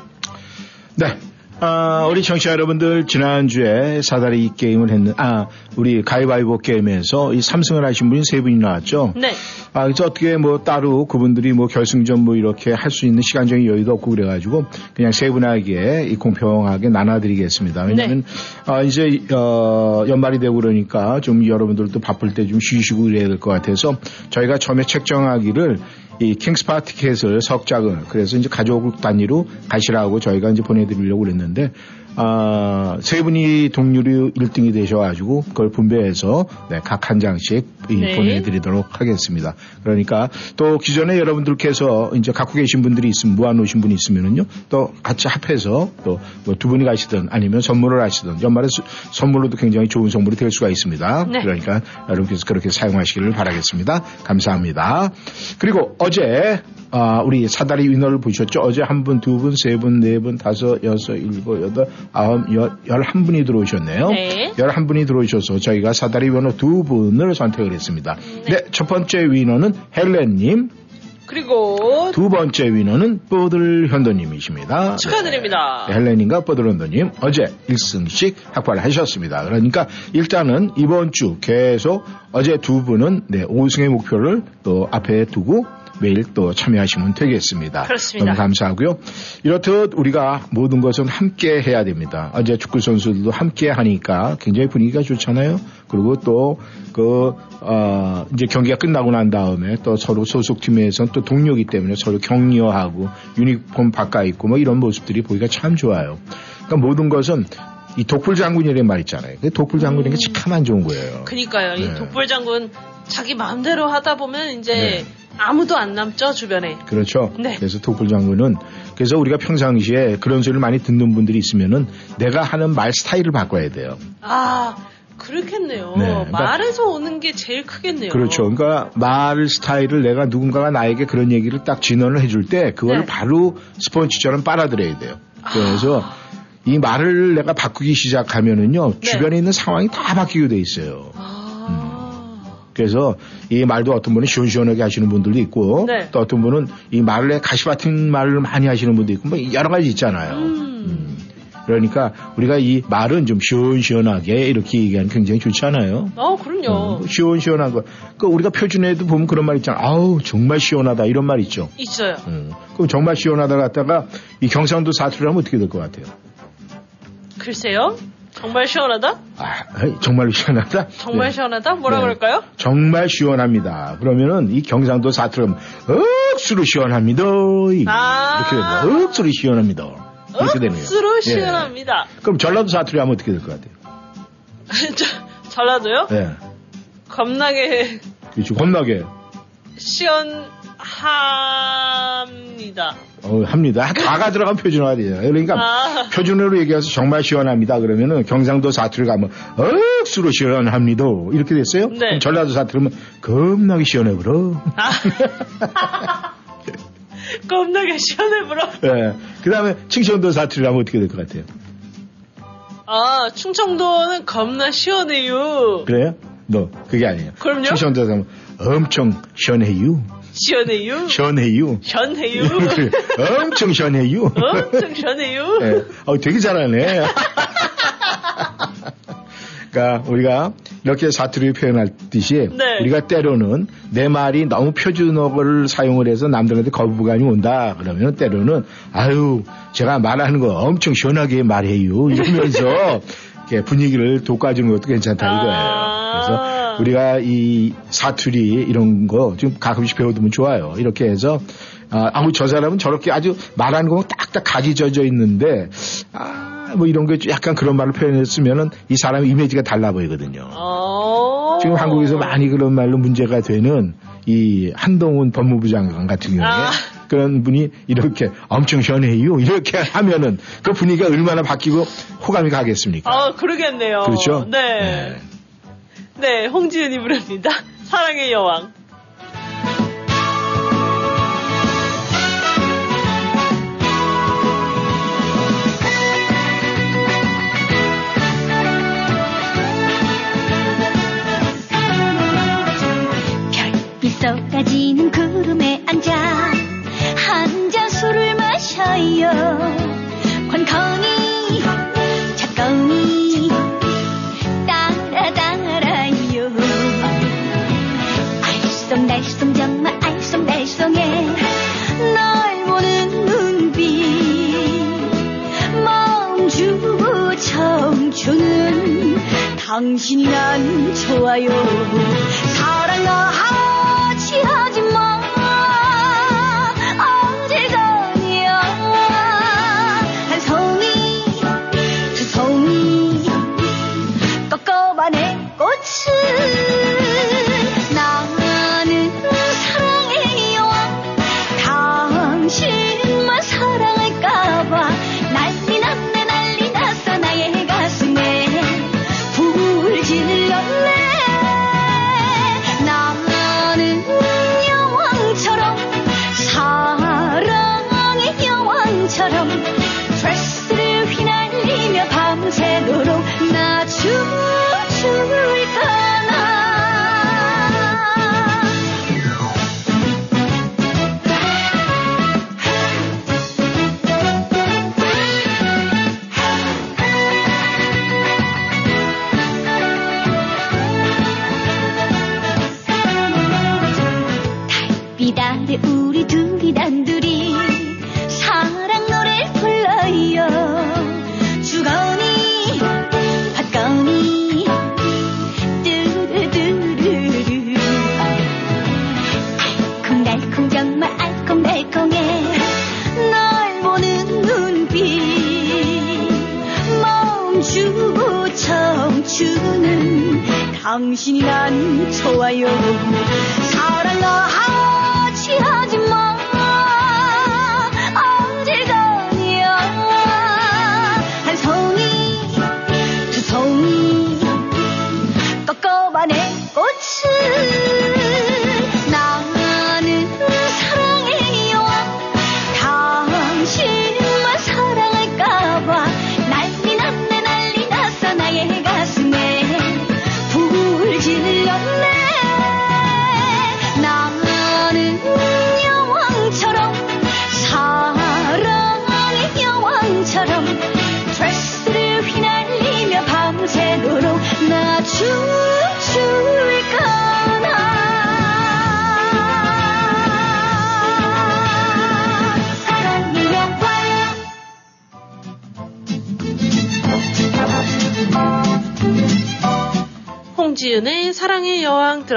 네. 아, 우리 청취자 여러분들 지난주에 사다리 게임을 했는 아 우리 가위바위보 게임에서 이 3승을 하신 분이 세 분이 나왔죠. 네. 아 그래서 어떻게 뭐 따로 그분들이 뭐 결승전 뭐 이렇게 할 수 있는 시간적인 여유도 없고 그래가지고 그냥 세 분에게 이 공평하게 나눠드리겠습니다. 왜냐하면 아, 이제 어, 연말이 되고 그러니까 좀 여러분들도 바쁠 때 좀 쉬시고 그래야 될 것 같아서 저희가 처음에 책정하기를 이 킹스파 티켓을 석 장을 그래서 이제 가족 단위로 가시라고 저희가 이제 보내드리려고 그랬는데 아, 세 분이 동률이 1등이 되셔가지고 그걸 분배해서 네, 각 한 장씩 이 네. 보내드리도록 하겠습니다. 그러니까 또 기존에 여러분들께서 이제 갖고 계신 분들이 있으면 모아놓으신 분이 있으면은요 또 같이 합해서 또뭐두 분이 가시든 아니면 선물을 하시든 연말에 수- 선물로도 굉장히 좋은 선물이 될 수가 있습니다. 네. 그러니까 여러분께서 그렇게 사용하시기를 바라겠습니다. 감사합니다. 그리고 어제 아, 우리 사다리 위너를 보셨죠? 어제 한 분, 두 분, 세 분, 네 분, 다섯, 여섯, 일곱, 여덟, 아홉, 열, 열한 분이 들어오셨네요. 네. 열한 분이 들어오셔서 저희가 사다리 위너 두 분을 선택을 했습니다. 네, 첫 번째 위너는 헬렌님, 그리고 두 번째 위너는 뽀들 현도님이십니다. 축하드립니다. 네, 헬렌님과 뽀들 현도님 어제 1승씩 확보를 하셨습니다. 그러니까 일단은 이번 주 계속 어제 두 분은 네, 5승의 목표를 또 앞에 두고 매일 또 참여하시면 되겠습니다. 그렇습니다. 너무 감사하고요. 이렇듯 우리가 모든 것은 함께 해야 됩니다. 어제 축구 선수들도 함께 하니까 굉장히 분위기가 좋잖아요. 그리고 또 그, 어, 이제 경기가 끝나고 난 다음에 또 서로 소속 팀에서는 또 동료이기 때문에 서로 격려하고 유니폼 바꿔 입고 뭐 이런 모습들이 보기가 참 좋아요. 그러니까 모든 것은 이 독불 장군이라는 말 있잖아요. 그 독불 장군이라는 게 참 안 좋은 거예요. 그니까요. 이 네. 독불 장군 자기 마음대로 하다 보면 이제 네. 아무도 안 남죠 주변에. 그렇죠. 네. 그래서 독불 장군은 그래서 우리가 평상시에 그런 소리를 많이 듣는 분들이 있으면은 내가 하는 말 스타일을 바꿔야 돼요. 아 그렇겠네요. 네, 그러니까- 말에서 오는 게 제일 크겠네요. 그렇죠. 그러니까 말 스타일을 내가 누군가가 나에게 그런 얘기를 딱 진언을 해줄 때 그걸 네. 바로 스펀지처럼 빨아들여야 돼요. 그래서 이 말을 내가 바꾸기 시작하면은요 네. 주변에 있는 상황이 다 바뀌게 돼 있어요. 음. 그래서 이 말도 어떤 분은 시원시원하게 하시는 분들도 있고 네. 또 어떤 분은 이 말에 가시 같은 말을 많이 하시는 분도 있고 뭐 여러 가지 있잖아요. 음. 그러니까 우리가 이 말은 좀 시원시원하게 이렇게 얘기하는 게 굉장히 좋지 않아요? 어 그럼요. 음, 시원시원한 거. 그 우리가 표준에도 보면 그런 말 있잖아. 아우 정말 시원하다 이런 말 있죠. 있어요. 음. 그럼 정말 시원하다 갔다가 이 경상도 사투리 하면 어떻게 될 것 같아요? 글쎄요. 정말 시원하다? 에이, 정말 시원하다. 정말 네. 시원하다? 뭐라 네. 그럴까요? 정말 시원합니다. 그러면은 이 경상도 사투리 하면 억수로 시원합니다. 이- 아. 이렇게 됩니다. 억수로 시원합니다. 이렇게 되네요. 억수로 예. 시원합니다. 그럼 전라도 사투리 하면 어떻게 될 것 같아요? 저, 전라도요? 예. 겁나게 그렇죠. 겁나게 시원합니다. 어, 합니다. 다가 들어간 표준화가 돼요. 그러니까 아. 표준어로 얘기해서 정말 시원합니다. 그러면은 경상도 사투리 가면 억수로 시원합니다. 이렇게 됐어요? 네. 그럼 전라도 사투리면 겁나게 시원해 불어. 겁나게 시원해 불어. 예. 그 다음에 충청도 사투리 하면 어떻게 될 것 같아요? 아, 충청도는 겁나 시원해요. 그래요? 너 그게 아니에요. 그럼요? 충청도 하면 엄청 시원해요. 시원해요. 시원해요. 시원해요. 그래. 엄청 시원해요. 엄청 시원해요. 예. 어, 되게 잘하네. 그러니까 우리가 이렇게 사투리 표현할 듯이 네. 우리가 때로는 내 말이 너무 표준어를 사용을 해서 남들한테 거부감이 온다 그러면 때로는 아유 제가 말하는 거 엄청 시원하게 말해요 이러면서 분위기를 돋궈주는 것도 괜찮다 이거예요. 그래서 우리가 이 사투리 이런 거 좀 가끔씩 배워두면 좋아요. 이렇게 해서 아, 아우 저 사람은 저렇게 아주 말하는 거 딱딱 각이 져져 있는데 아 뭐 이런 게 약간 그런 말을 표현했으면은 이 사람의 이미지가 달라 보이거든요. 어. 지금 한국에서 많이 그런 말로 문제가 되는 이 한동훈 법무부 장관 같은 경우에 아. 그런 분이 이렇게 엄청 시원해요 이렇게 하면은 그 분위기가 얼마나 바뀌고 호감이 가겠습니까? 아, 그러겠네요. 그렇죠? 네. 네, 홍지은이 부릅니다. 사랑의 여왕. 별빛 쏟아지는 청춘은 당신이 난 좋아요. 사랑아 하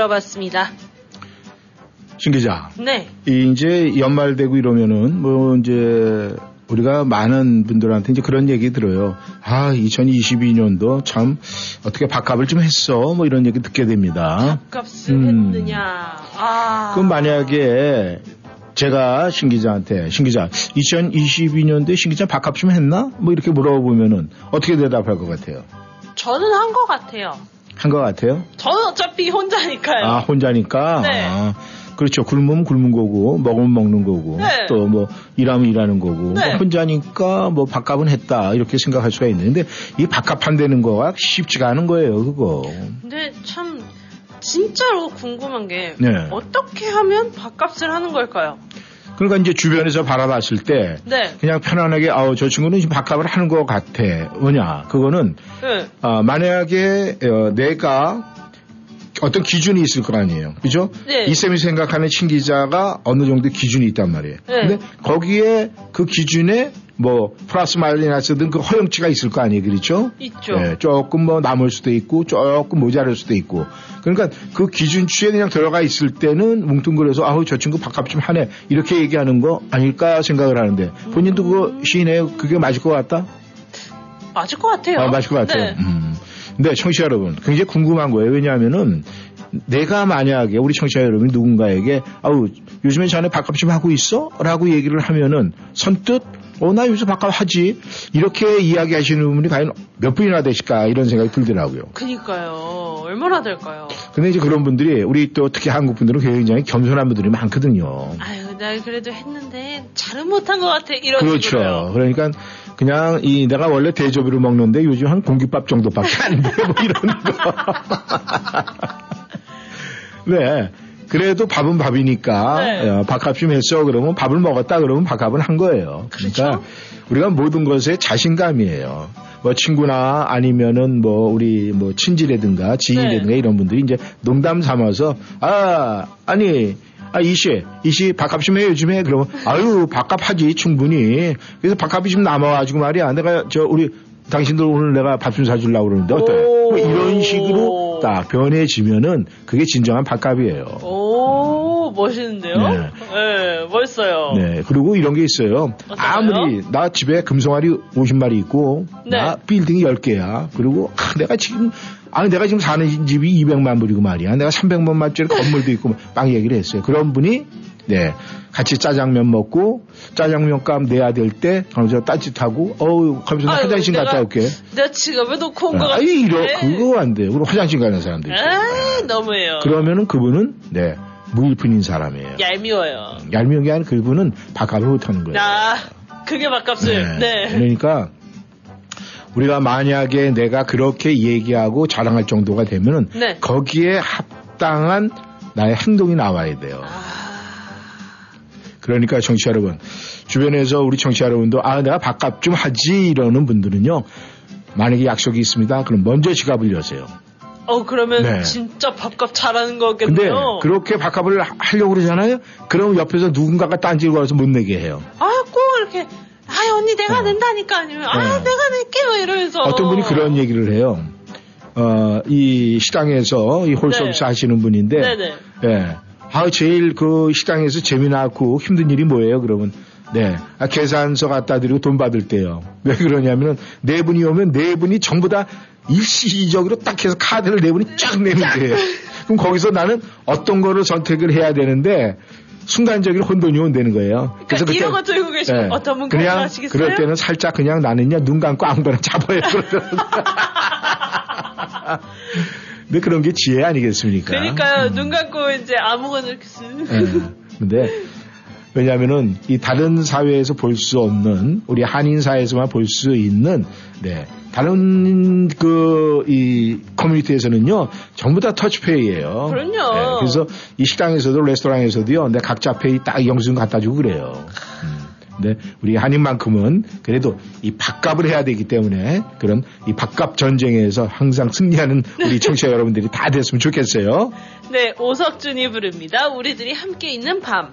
들어봤습니다. 신 기자. 네. 이 이제 연말 되고 이러면은 뭐 이제 우리가 많은 분들한테 이제 그런 얘기 들어요. 아, 2022년도 참 어떻게 밥값을 좀 했어. 뭐 이런 얘기 듣게 됩니다. 값을 음. 했느냐. 아. 그럼 만약에 제가 신 기자한테 신 기자 2022년도에 신 기자 밥값 좀 했나? 뭐 이렇게 물어보면은 어떻게 대답할 것 같아요? 저는 한 것 같아요. 한 것 같아요? 저는 어차피 혼자니까요. 아 혼자니까. 네. 아, 그렇죠. 굶으면 굶은 거고 먹으면 먹는 거고 네. 또뭐 일하면 일하는 거고 네. 뭐 혼자니까 뭐 밥값은 했다 이렇게 생각할 수가 있는데 이 밥값 한다는 거가 쉽지가 않은 거예요. 그거. 근데 참 진짜로 궁금한 게 네. 어떻게 하면 밥값을 하는 걸까요? 그러니까 이제 주변에서 바라봤을 때 네. 그냥 편안하게 아우 저 친구는 지금 밥값을 하는 것 같아. 뭐냐 그거는 네. 아, 만약에 어, 내가 어떤 기준이 있을 거 아니에요. 그죠? 네. 이쌤이 생각하는 친 기자가 어느 정도 기준이 있단 말이에요. 네. 근데 거기에 그 기준에 뭐 플러스 마이너스든 그 허용치가 있을 거 아니에요. 그렇죠? 있죠. 예, 조금 뭐 남을 수도 있고 조금 모자랄 수도 있고. 그러니까 그 기준치에 그냥 들어가 있을 때는 뭉뚱그려서 아우 저 친구 밥값 좀 하네 이렇게 얘기하는 거 아닐까 생각을 하는데 본인도 그거 시인해요. 그게 맞을 것 같다? 맞을 것 같아요. 아, 맞을 것 같아요. 네. 음. 근데 청취자 여러분, 굉장히 궁금한 거예요. 왜냐하면은 내가 만약에 우리 청취자 여러분이 누군가에게 아우 요즘에 자네 밥값 좀 하고 있어? 라고 얘기를 하면은 선뜻 어, 나 요새 밥값 하지. 이렇게 이야기하시는 분이 과연 몇 분이나 되실까 이런 생각이 들더라고요. 그니까요. 얼마나 될까요? 근데 이제 그런 분들이 우리 또 특히 한국 분들은 굉장히 겸손한 분들이 많거든요. 아유, 나 그래도 했는데 잘은 못한 것 같아. 이런 그렇죠. 식으로요. 그러니까 그냥 이 내가 원래 대접으로 먹는데 요즘 한 공깃밥 정도밖에 안 돼. 뭐 이런 거. 네. 그래도 밥은 밥이니까 네. 어, 밥값 좀 했어 그러면 밥을 먹었다 그러면 밥값은 한 거예요. 그렇죠. 그러니까 우리가 모든 것에 자신감이에요. 뭐 친구나 아니면은 뭐 우리 뭐 친지라든가 지인이라든가 네. 이런 분들이 이제 농담 삼아서 아 아니 아 이씨 이씨 밥값 좀 해 요즘에 그러면 아유 밥값 하지 충분히 그래서 밥값이 좀 남아가지고 말이야 내가 저 우리 당신들 오늘 내가 밥 좀 사주려고 그러는데 어때? 뭐 이런 식으로 딱 변해지면은 그게 진정한 밥값이에요. 오, 멋있는데요? 네. 네, 멋있어요. 네. 그리고 이런 게 있어요. 아무리 나 집에 금송아리 50마리 있고 네. 나 빌딩이 10개야. 그리고 아, 내가 지금 아니 내가 지금 사는 집이 200만 불이고 말이야. 내가 300만 만짜리 건물도 있고 막 얘기를 했어요. 그런 분이 네. 같이 짜장면 먹고 짜장면 값 내야 될때 거기서 따뜻하고 어우 나 아유, 화장실 내가 갔다 올게. 내가 지갑에 놓고 온것 같아. 아니 이러 그거 안 돼. 우리 화장실 가는 사람들. 아, 너무해요. 그러면은 그분은 네 무일푼인 사람이에요. 얄미워요. 얄미운 게 아니라 그분은 밥값을 못하는 거예요. 아, 그게 밥값을. 네. 그러니까 우리가 만약에 내가 그렇게 얘기하고 자랑할 정도가 되면은 네. 거기에 합당한 나의 행동이 나와야 돼요. 그러니까 정치 여러분 주변에서 우리 정치 여러분도 아 내가 밥값 좀 하지 이러는 분들은요 만약에 약속이 있습니다. 그럼 먼저 지갑을 여세요. 어, 그러면 네. 진짜 밥값 잘하는 근데 거겠네요. 그렇게 밥값을 하- 하려고 그러잖아요. 그럼 옆에서 누군가가 딴지를 걸어서 못 내게 해요. 아, 꼭 이렇게, 아, 언니 내가 낸다니까 아니면, 아, 네. 내가 낼게, 뭐 이러면서. 어떤 분이 그런 얘기를 해요. 어, 이 식당에서 이 홀서비스 네. 하시는 분인데, 네네. 예. 아, 제일 그 식당에서 재미나고 힘든 일이 뭐예요? 그러면, 네. 아, 계산서 갖다 드리고 돈 받을 때요. 왜 그러냐면은, 네 분이 오면 네 분이 전부 다 일시적으로 딱 해서 카드를 네 분이 쫙 내는 거예요. 그럼 거기서 나는 어떤 거를 선택을 해야 되는데, 순간적으로 혼돈이 온다는 거예요. 그래서 그러니까 이런 그때- 거 들고 계시면 예. 어떤 분 그냥 가능하시겠어요? 그럴 때는 살짝 그냥 나는요 눈 감고 아무거나 잡아요. 근데 그런 게 지혜 아니겠습니까? 그러니까요, 눈 감고 이제 아무거나 이렇게 쓱. 예. 근데 왜냐하면은 이 다른 사회에서 볼 수 없는 우리 한인 사회에서만 볼 수 있는 네 다른 그 이 커뮤니티에서는요 전부 다 터치페이예요. 그럼요. 네, 그래서 이 식당에서도 레스토랑에서도요 내 각자 페이 딱 영수증 갖다 주고 그래요. 음, 근데 우리 한인만큼은 그래도 이 밥값을 해야 되기 때문에 그런 이 밥값 전쟁에서 항상 승리하는 우리 청취자 여러분들이 다 됐으면 좋겠어요. 네, 오석준이 부릅니다. 우리들이 함께 있는 밤.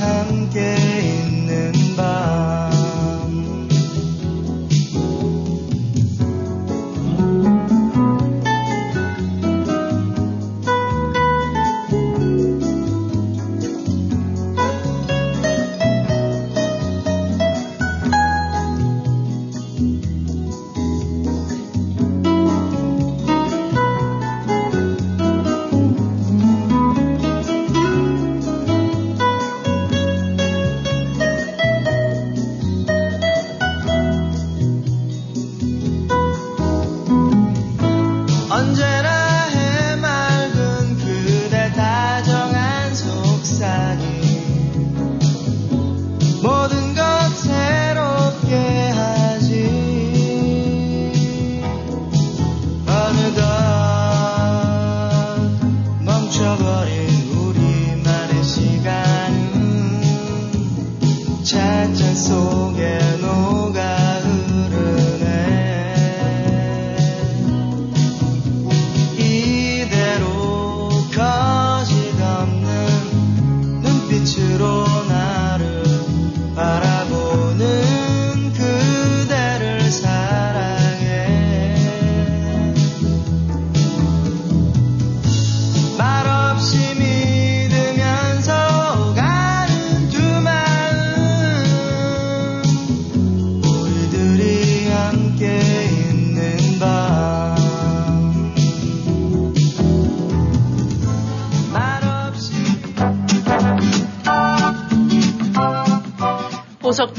함께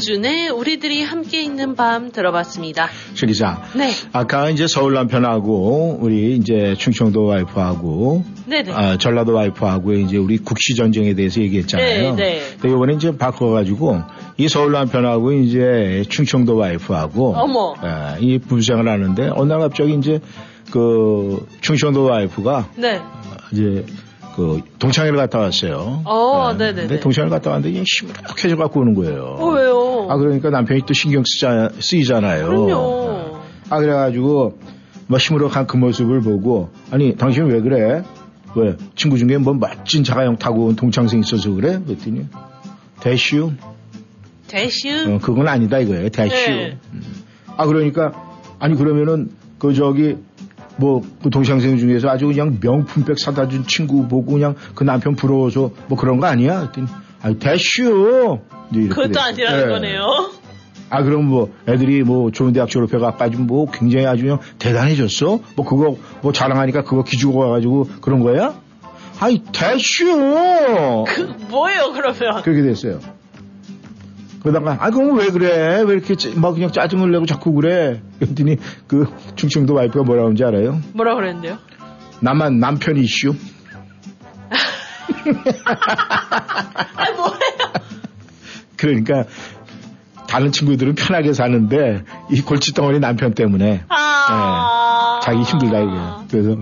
오석준의 우리들이 함께 있는 밤 들어봤습니다. 최 기자. 네. 아까 이제 서울 남편하고 우리 이제 충청도 와이프하고 네네. 아, 전라도 와이프하고 이제 우리 국시 전쟁에 대해서 얘기했잖아요. 네, 네. 근데 이번에 이제 바꿔가지고 이 서울 남편하고 이제 충청도 와이프하고 어머. 아, 이 부부생을 하는데 어느 날 갑자기 이제 그 충청도 와이프가 네. 이제 그 동창회를 갔다 왔어요. 어, 네. 네네네. 근데 동창회를 갔다 왔는데 시무룩해져 갖고 오는 거예요. 어, 왜요? 아 그러니까 남편이 또 신경 쓰자, 쓰이잖아요. 그럼요. 아 그래가지고 뭐 시무룩한 그 모습을 보고 아니 당신 왜 그래? 왜 친구 중에 뭐 멋진 자가용 타고 온 동창생 있어서 그래? 그랬더니 대슈 대슈. 어, 그건 아니다 이거예요 대슈. 네. 아 그러니까 아니 그러면은 그 저기 뭐 그 동창생 중에서 아주 그냥 명품백 사다 준 친구 보고 그냥 그 남편 부러워서 뭐 그런 거 아니야? 그랬더니 아 대슈. 그것도. 아니라는 네. 거네요. 아 그럼 뭐 애들이 뭐 좋은 대학 졸업해가지고 뭐 굉장히 아주 그냥 대단해졌어? 뭐 그거 뭐 자랑하니까 그거 기주고 와가지고 그런 거야? 아이 대슈 그 뭐예요 그러면? 그렇게 됐어요. 그러다가 아 그럼 왜 그래? 왜 이렇게 짜- 막 그냥 짜증을 내고 자꾸 그래? 그랬더니 그 충청도 와이프가 뭐라 그런지 알아요? 뭐라 그랬는데요? 나만 남편 이슈. 아 뭐예요? 그러니까 다른 친구들은 편하게 사는데 이 골칫덩어리 남편 때문에 아. 네, 자기 힘들다 이거. 그래서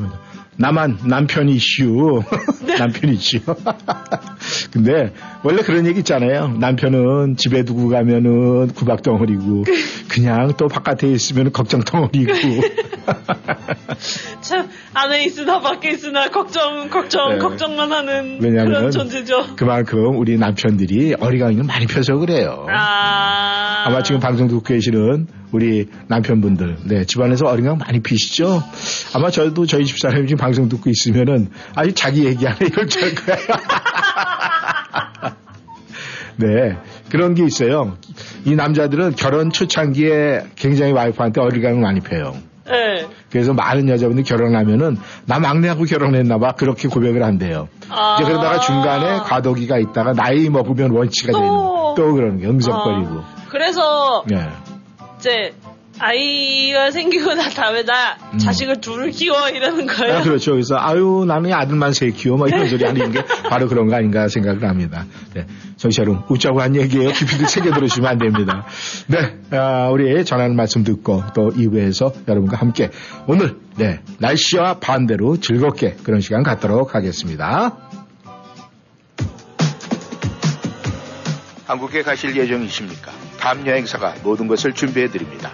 나만 남편 이슈, 네. 남편 이슈. 근데 원래 그런 얘기 있잖아요. 남편은 집에 두고 가면은 구박덩어리고 그냥 또 바깥에 있으면 걱정덩어리고. 참 안에 있으나 밖에 있으나 걱정 걱정 네. 걱정만 하는 왜냐하면 그런 존재죠. 그만큼 우리 남편들이 어리광이를 많이 펴서 그래요. 아. 아마 지금 방송 듣고 계시는 우리 남편분들, 네, 집안에서 어린강 많이 피시죠? 아마 저도 저희 집사람이 지금 방송 듣고 있으면은 아주 자기 얘기 하나 이럴 줄알 거예요. 네, 그런 게 있어요. 이 남자들은 결혼 초창기에 굉장히 와이프한테 어리광을 많이 펴요. 네. 그래서 많은 여자분들이 결혼하면은 나 막내하고 결혼했나 봐 그렇게 고백을 한대요. 아. 이제 그러다가 중간에 과도기가 있다가 나이 먹으면 원치가 되는 또 그러는 게 응석거리고. 그래서 예. 이제 아이가 생기고 난 다음에 나 자식을 둘을 키워 이러는 거예요. 음. 아, 그렇죠. 그래서 아유 나는 아들만 세 키워 막 이런 소리 하는 게 바로 그런 거 아닌가 생각을 합니다. 네. 청취자 여러분 웃자고 한 얘기예요. 깊이도 새겨 들으시면 안 됩니다. 네. 아, 우리 전하는 말씀 듣고 또 2부에서 여러분과 함께 오늘 네 날씨와 반대로 즐겁게 그런 시간 갖도록 하겠습니다. 한국에 가실 예정이십니까? 탑 여행사가 모든 것을 준비해 드립니다.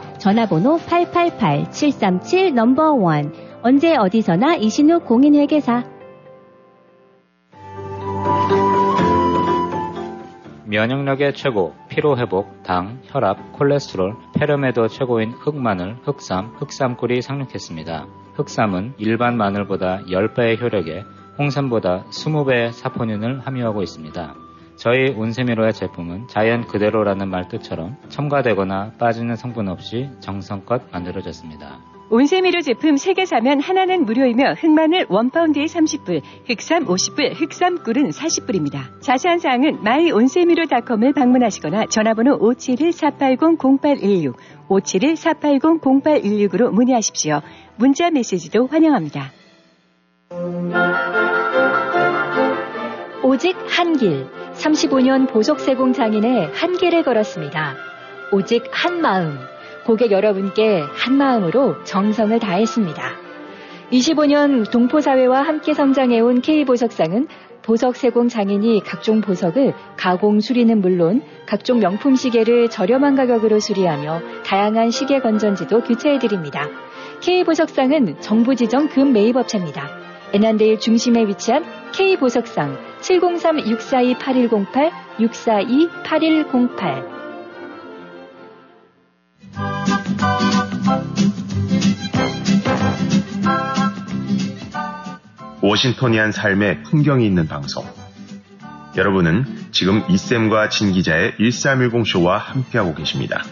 전화번호 888-737 넘버 원 언제 어디서나 이신욱 공인회계사 면역력의 최고, 피로회복, 당, 혈압, 콜레스테롤, 폐렴에도 최고인 흑마늘, 흑삼, 흑삼꿀이 상륙했습니다. 흑삼은 일반 마늘보다 10배의 효력에 홍삼보다 20배의 사포닌을 함유하고 있습니다. 저희 온세미로의 제품은 자연 그대로라는 말 뜻처럼 첨가되거나 빠지는 성분 없이 정성껏 만들어졌습니다. 온세미로 제품 3개 사면 하나는 무료이며 흑마늘 1파운드에 30불, 흑삼 50불, 흑삼꿀은 40불입니다. 자세한 사항은 myon세미로닷컴을 방문하시거나 전화번호 571-480-0816, 571-480-0816으로 문의하십시오. 문자 메시지도 환영합니다. 오직 한 길, 35년 보석세공 장인의 한길을 걸었습니다. 오직 한 마음, 고객 여러분께 한 마음으로 정성을 다했습니다. 25년 동포사회와 함께 성장해온 K보석상은 보석 세공 장인이 각종 보석을 가공 수리는 물론 각종 명품 시계를 저렴한 가격으로 수리하며 다양한 시계 건전지도 교체해드립니다. K보석상은 정부 지정 금 매입업체입니다. 애난데일 중심에 위치한 K보석상 703-642-8108, 642-8108 워싱턴이한 삶의 풍경이 있는 방송. 여러분은 지금 이쌤과 진 기자의 1310쇼와 함께하고 계십니다.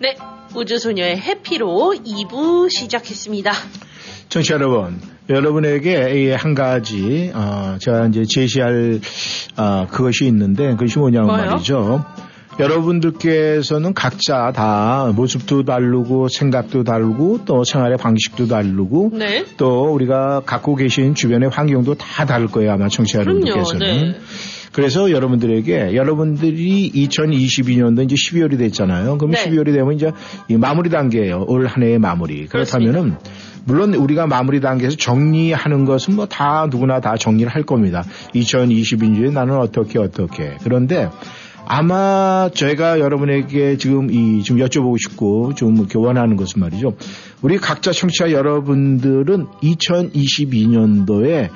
네, 우주소녀의 해피로 2부 시작했습니다. 청취자 여러분, 여러분에게 이한 가지 어, 제가 이제 제시할 어, 그것이 있는데 그것이 뭐냐면 뭐요? 말이죠. 여러분들께서는 각자 다 모습도 다르고 생각도 다르고 또 생활의 방식도 다르고 네. 또 우리가 갖고 계신 주변의 환경도 다 다를 거예요 아마 청취자 여러분들께서는. 네. 그래서 여러분들에게 여러분들이 2022년도 이제 12월이 됐잖아요. 그럼 네. 12월이 되면 이제 이 마무리 단계예요. 올 한 해의 마무리. 그렇다면은 물론 우리가 마무리 단계에서 정리하는 것은 뭐 다 누구나 다 정리를 할 겁니다. 2022년에 나는 어떻게 어떻게. 그런데 아마 제가 여러분에게 지금 이 좀 여쭤보고 싶고 좀 이렇게 원하는 것은 말이죠. 우리 각자 청취자 여러분들은 2022년도에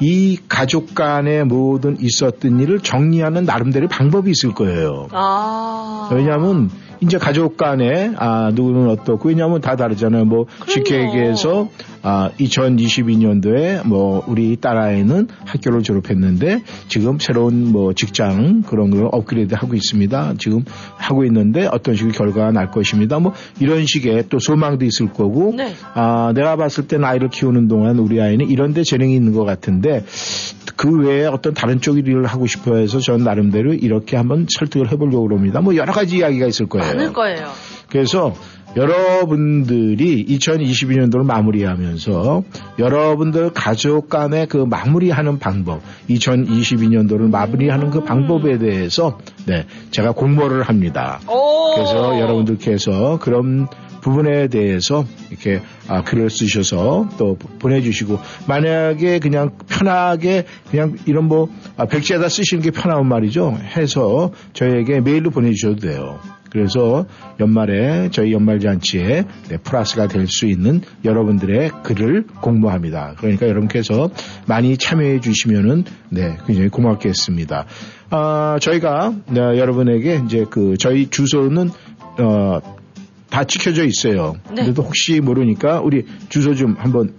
이 가족 간의 모든 있었던 일을 정리하는 나름대로 방법이 있을 거예요. 아. 왜냐하면 이제 가족 간에 아 누구는 어떻고 왜냐하면 다 다르잖아요. 뭐 쉽게 얘기해서 아 2022년도에 뭐 우리 딸아이는 학교를 졸업했는데 지금 새로운 뭐 직장 그런 걸 업그레이드 하고 있습니다. 지금 하고 있는데 어떤 식의 결과가 날 것입니다. 뭐 이런 식의 또 소망도 있을 거고 네. 아 내가 봤을 땐 아이를 키우는 동안 우리 아이는 이런 데 재능이 있는 것 같은데 그 외에 어떤 다른 쪽 일을 하고 싶어 해서 전 나름대로 이렇게 한번 설득을 해보려고 합니다. 뭐 여러 가지 이야기가 있을 거예요. 많을 거예요. 그래서 여러분들이 2022년도를 마무리하면서 여러분들 가족 간의 그 마무리하는 방법, 2022년도를 마무리하는 그 방법에 대해서 네, 제가 공모를 합니다. 그래서 여러분들께서 그런 부분에 대해서 이렇게 아, 글을 쓰셔서 또 보내주시고 만약에 그냥 편하게 그냥 이런 뭐 아, 백지에다 쓰시는 게 편하면 말이죠 해서 저희에게 메일로 보내주셔도 돼요. 그래서 연말에 저희 연말 잔치에 네, 플러스가 될 수 있는 여러분들의 글을 공모합니다. 그러니까 여러분께서 많이 참여해 주시면은 네 굉장히 고맙겠습니다. 아, 저희가 네, 여러분에게 이제 그 저희 주소는 어, 다 지켜져 있어요. 네. 그래도 혹시 모르니까 우리 주소 좀 한번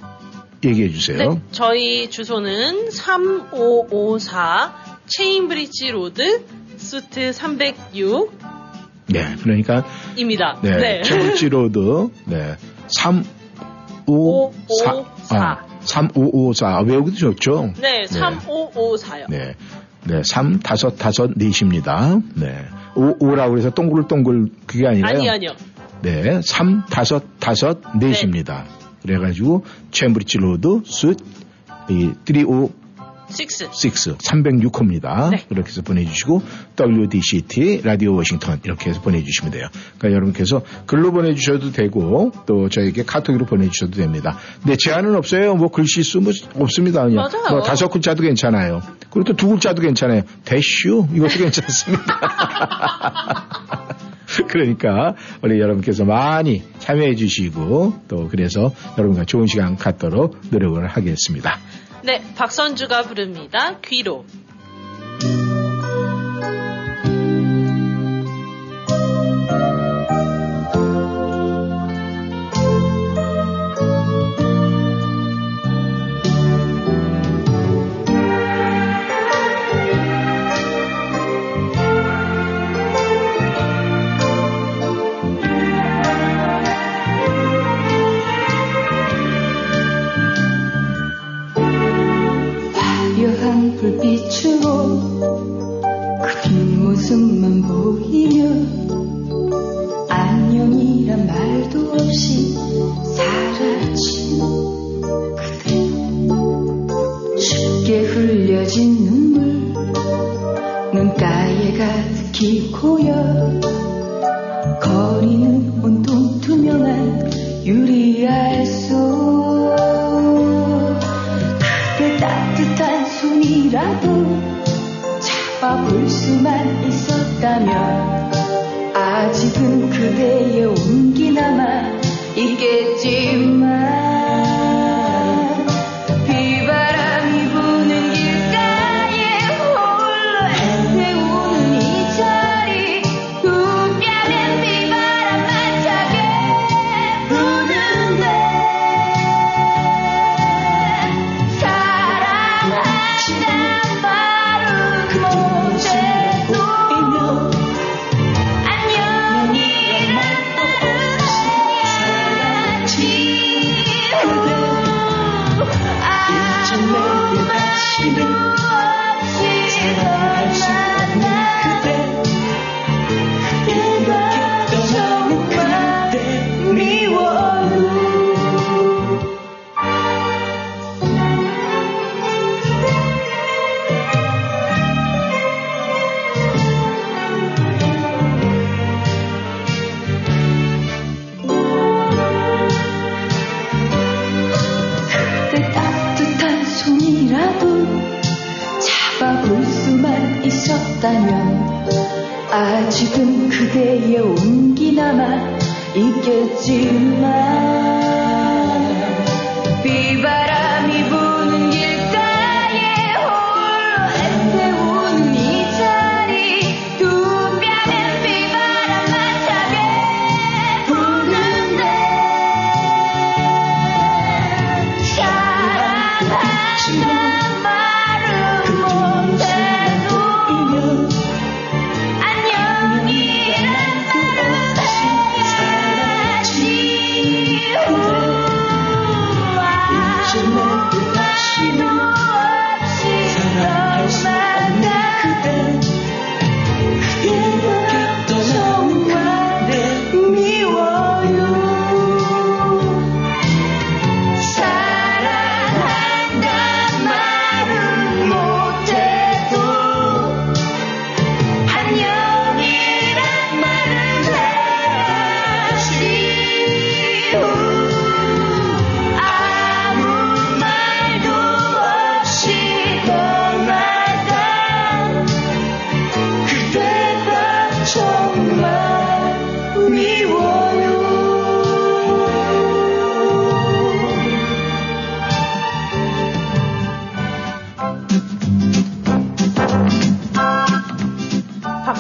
얘기해 주세요. 네, 저희 주소는 3554 체인브리지 로드 수트 306입니다. 네, 그러니까 네, 네. 최물지 로드 네, 3554 아, 3554 외우기도 좋죠. 네, 3554요. 네. 네, 3, 5, 5, 4입니다. 네. 5, 5라고 해서 동글 동글 그게 아니라요. 아니, 아니요. 네, 3, 5, 5, 4입니다. 그래가지고, 챔브리지 로드, 숫, 이, 356, 6. 306호입니다. 네. 그렇게 해서 보내주시고, WDCT, 라디오 워싱턴, 이렇게 해서 보내주시면 돼요. 그러니까 여러분께서 글로 보내주셔도 되고, 또 저에게 카톡으로 보내주셔도 됩니다. 근데 제한은 없어요. 뭐 글씨 수 뭐 없습니다. 그냥. 맞아요. 뭐 다섯 글자도 괜찮아요. 그리고 또 두 글자도 괜찮아요. 대슈, 이것도 괜찮습니다. 그러니까 우리 여러분께서 많이 참여해 주시고 또 그래서 여러분과 좋은 시간 갖도록 노력을 하겠습니다. 네, 박선주가 부릅니다. 귀로.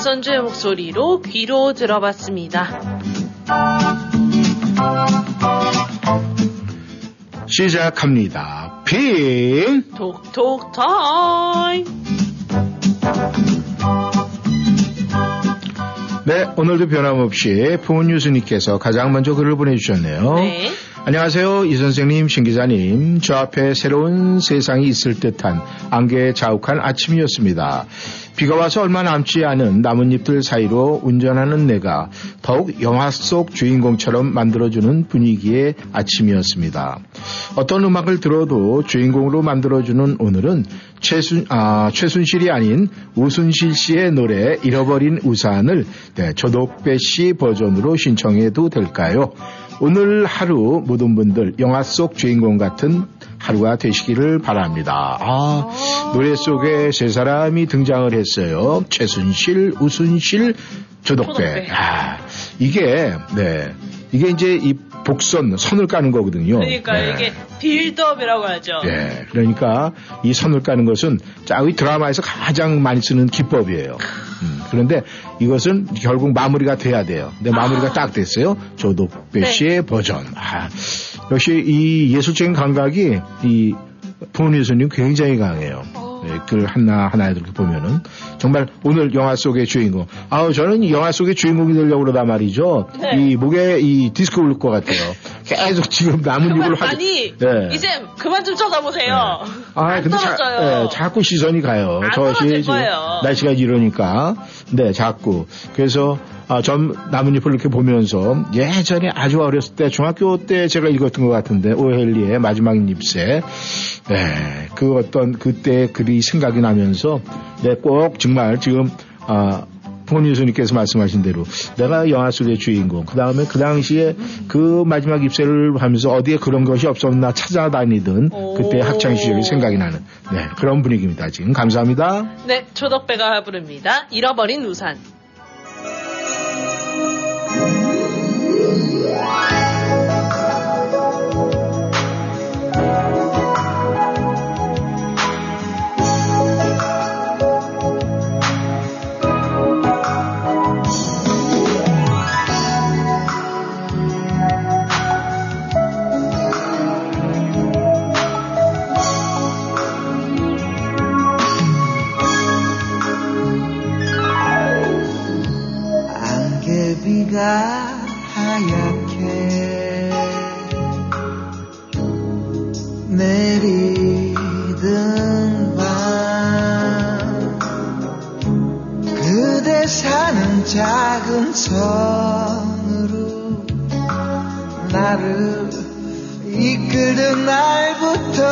선주의 목소리로 귀로 들어봤습니다. 시작합니다. 핑! 톡톡 타임. 네, 오늘도 변함없이 풍은유수님께서 가장 먼저 글을 보내주셨네요. 네. 안녕하세요. 이 선생님, 신 기자님. 저 앞에 새로운 세상이 있을 듯한 안개에 자욱한 아침이었습니다. 비가 와서 얼마 남지 않은 나뭇잎들 사이로 운전하는 내가 더욱 영화 속 주인공처럼 만들어주는 분위기의 아침이었습니다. 어떤 음악을 들어도 주인공으로 만들어주는 오늘은 최순, 아, 최순실이 아닌 우순실 씨의 노래 잃어버린 우산을 네, 조덕배 씨 버전으로 신청해도 될까요? 오늘 하루 모든 분들 영화 속 주인공 같은 하루가 되시기를 바랍니다. 아, 노래 속에 세 사람이 등장을 했어요. 최순실, 우순실, 조덕배. 조덕배. 아, 이게, 네. 이게 이제 이 복선, 선을 까는 거거든요. 그러니까 네. 이게 빌드업이라고 하죠. 예, 그러니까 이 선을 까는 것은 짜의 드라마에서 가장 많이 쓰는 기법이에요. 음, 그런데 이것은 결국 마무리가 돼야 돼요. 근데 마무리가 딱 됐어요. 조덕배 네. 씨의 버전. 아, 역시 이 예술적인 감각이 이 부모님 예수님 굉장히 강해요. 네, 그 하나 하나 이렇게 보면은 정말 오늘 영화 속의 주인공. 아우 저는 이 영화 속의 주인공이 되려고 그러다 말이죠. 네. 이 목에 이 디스크 올릴 것 같아요. 계속 지금 남은 입을 그만, 하지. 아니 네. 이제 그만 좀 쳐다보세요. 아, 안 근데 자, 떨어져요. 예, 자꾸 시선이 가요. 거예요. 날씨가 이러니까. 네, 자꾸. 그래서, 아, 전 나뭇잎을 이렇게 보면서 예전에 아주 어렸을 때, 중학교 때 제가 읽었던 것 같은데, 오헬리의 마지막 잎새. 네, 그 어떤 그때 글이 생각이 나면서, 네, 꼭 정말 지금, 아, 부모님 예수님께서 말씀하신 대로 내가 영화 속의 주인공 그 다음에 그 당시에 그 마지막 입세를 하면서 어디에 그런 것이 없었나 찾아다니던 그때 학창 시절이 생각이 나는 네 그런 분위기입니다 지금 감사합니다. 네, 조덕배가 부릅니다. 잃어버린 우산. 안 작은 섬으로 나를 이끌던 날부터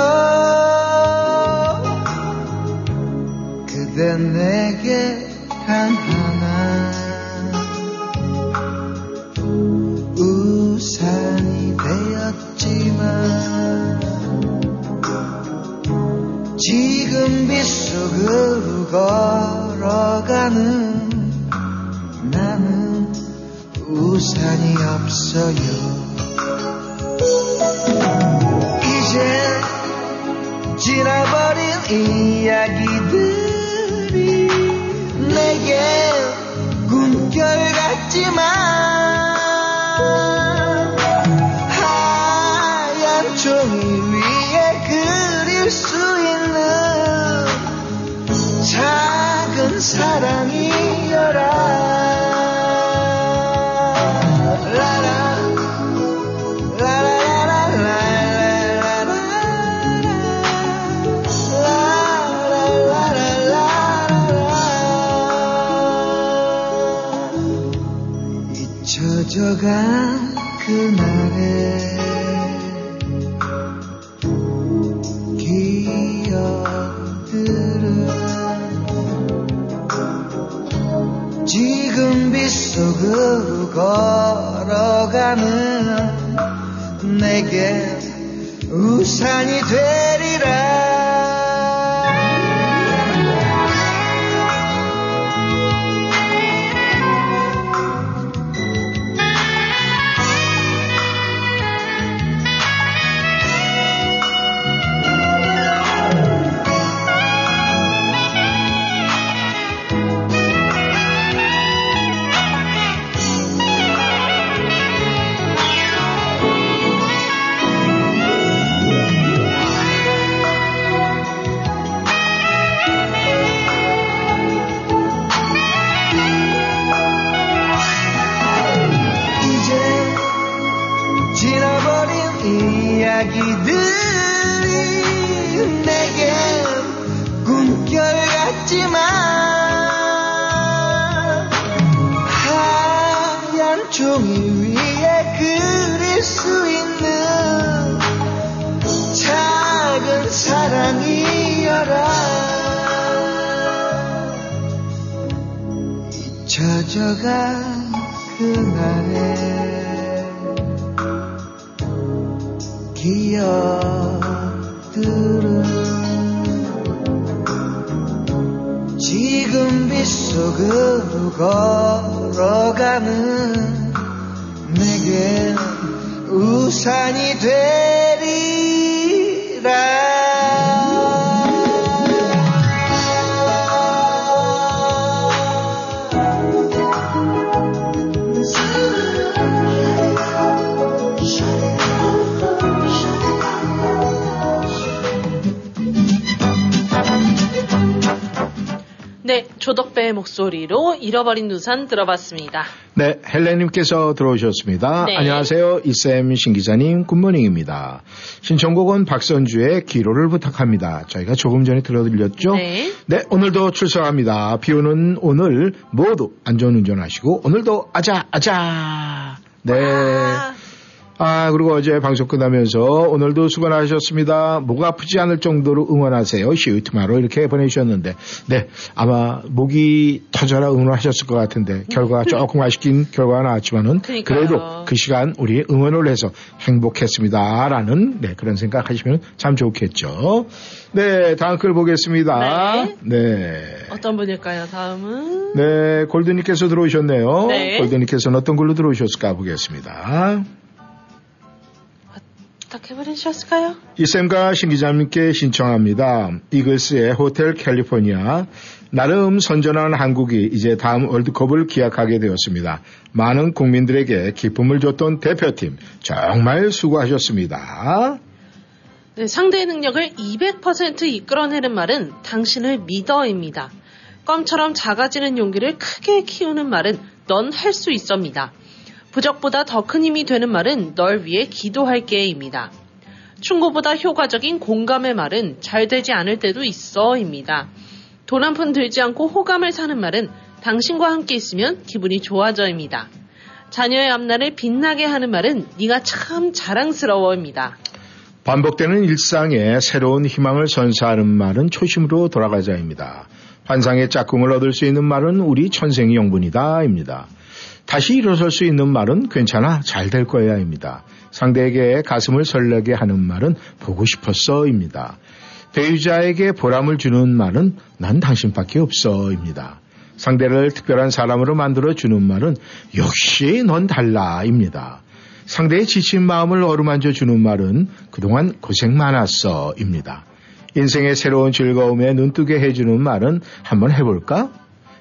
그대 내게 단 하나 우산이 되었지만 지금 빗속으로 걸어가는 나는 우산이 없어요. 이제 지나버린 이야기들이 내게 꿈결 같지만 걸어가는 내게 우산이 되 목소리로 잃어버린 우산 들어봤습니다. 네, 헬렌님께서 들어오셨습니다. 네. 안녕하세요. 이쌤 신기자님 good morning입니다. 신청곡은 박선주의 귀로를 부탁합니다. 저희가 조금 전에 들려드렸죠? 네. 네, 오늘도 출석합니다. 비 오는 오늘 모두 안전운전 하시고 오늘도 아자 아자. 네. 아, 그리고 어제 방송 끝나면서 오늘도 수고하셨습니다. 목 아프지 않을 정도로 응원하세요. See you tomorrow 이렇게 보내주셨는데, 네, 아마 목이 터져라 응원하셨을 것 같은데, 결과가 조금 아쉽긴 결과가 나왔지만은, 그러니까요. 그래도 그 시간 우리 응원을 해서 행복했습니다. 라는, 네, 그런 생각 하시면 참 좋겠죠. 네, 다음 글 보겠습니다. 네. 어떤 분일까요, 다음은? 네, 골드님께서 들어오셨네요. 네. 골드님께서는 어떤 걸로 들어오셨을까 보겠습니다. 보내주셨을까요? 이쌤과 신 기자님께 신청합니다. 이글스의 호텔 캘리포니아. 나름 선전한 한국이 이제 다음 월드컵을 기약하게 되었습니다. 많은 국민들에게 기쁨을 줬던 대표팀 정말 수고하셨습니다. 네, 상대의 능력을 200% 이끌어내는 말은 당신을 믿어입니다. 껌처럼 작아지는 용기를 크게 키우는 말은 넌 할 수 있어입니다. 부적보다 더 큰 힘이 되는 말은 널 위해 기도할게입니다. 충고보다 효과적인 공감의 말은 잘 되지 않을 때도 있어입니다. 돈 한 푼 들지 않고 호감을 사는 말은 당신과 함께 있으면 기분이 좋아져입니다. 자녀의 앞날을 빛나게 하는 말은 네가 참 자랑스러워입니다. 반복되는 일상에 새로운 희망을 선사하는 말은 초심으로 돌아가자입니다. 환상의 짝꿍을 얻을 수 있는 말은 우리 천생의 영분이다입니다. 다시 일어설 수 있는 말은 괜찮아 잘 될 거야 입니다. 상대에게 가슴을 설레게 하는 말은 보고 싶었어 입니다. 배우자에게 보람을 주는 말은 난 당신밖에 없어 입니다. 상대를 특별한 사람으로 만들어 주는 말은 역시 넌 달라 입니다. 상대의 지친 마음을 어루만져 주는 말은 그동안 고생 많았어 입니다. 인생의 새로운 즐거움에 눈뜨게 해주는 말은 한번 해볼까?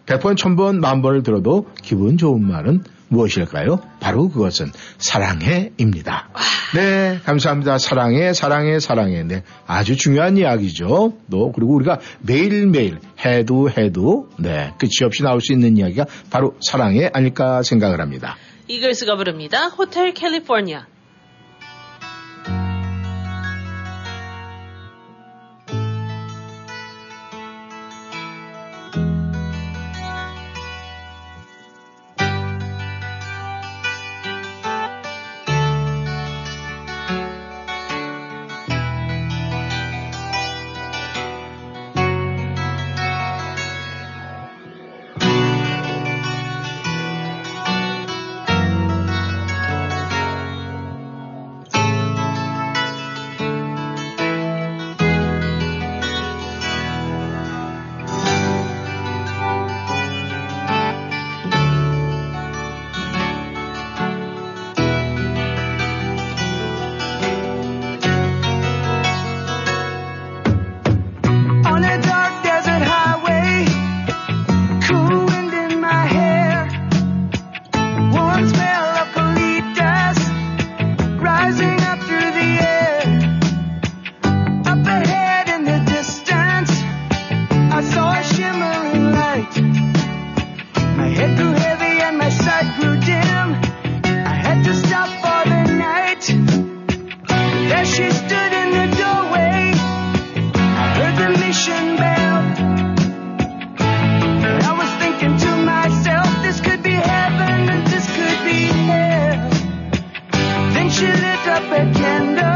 100번, 1000번, 만번을 들어도 기분 좋은 말은 무엇일까요? 바로 그것은 사랑해입니다. 네, 감사합니다. 사랑해, 사랑해, 사랑해. 네, 아주 중요한 이야기죠. 또 그리고 우리가 매일매일 해도 해도 네, 끝이 없이 나올 수 있는 이야기가 바로 사랑해 아닐까 생각을 합니다. 이글스가 부릅니다. 호텔 캘리포니아. She lit up a candle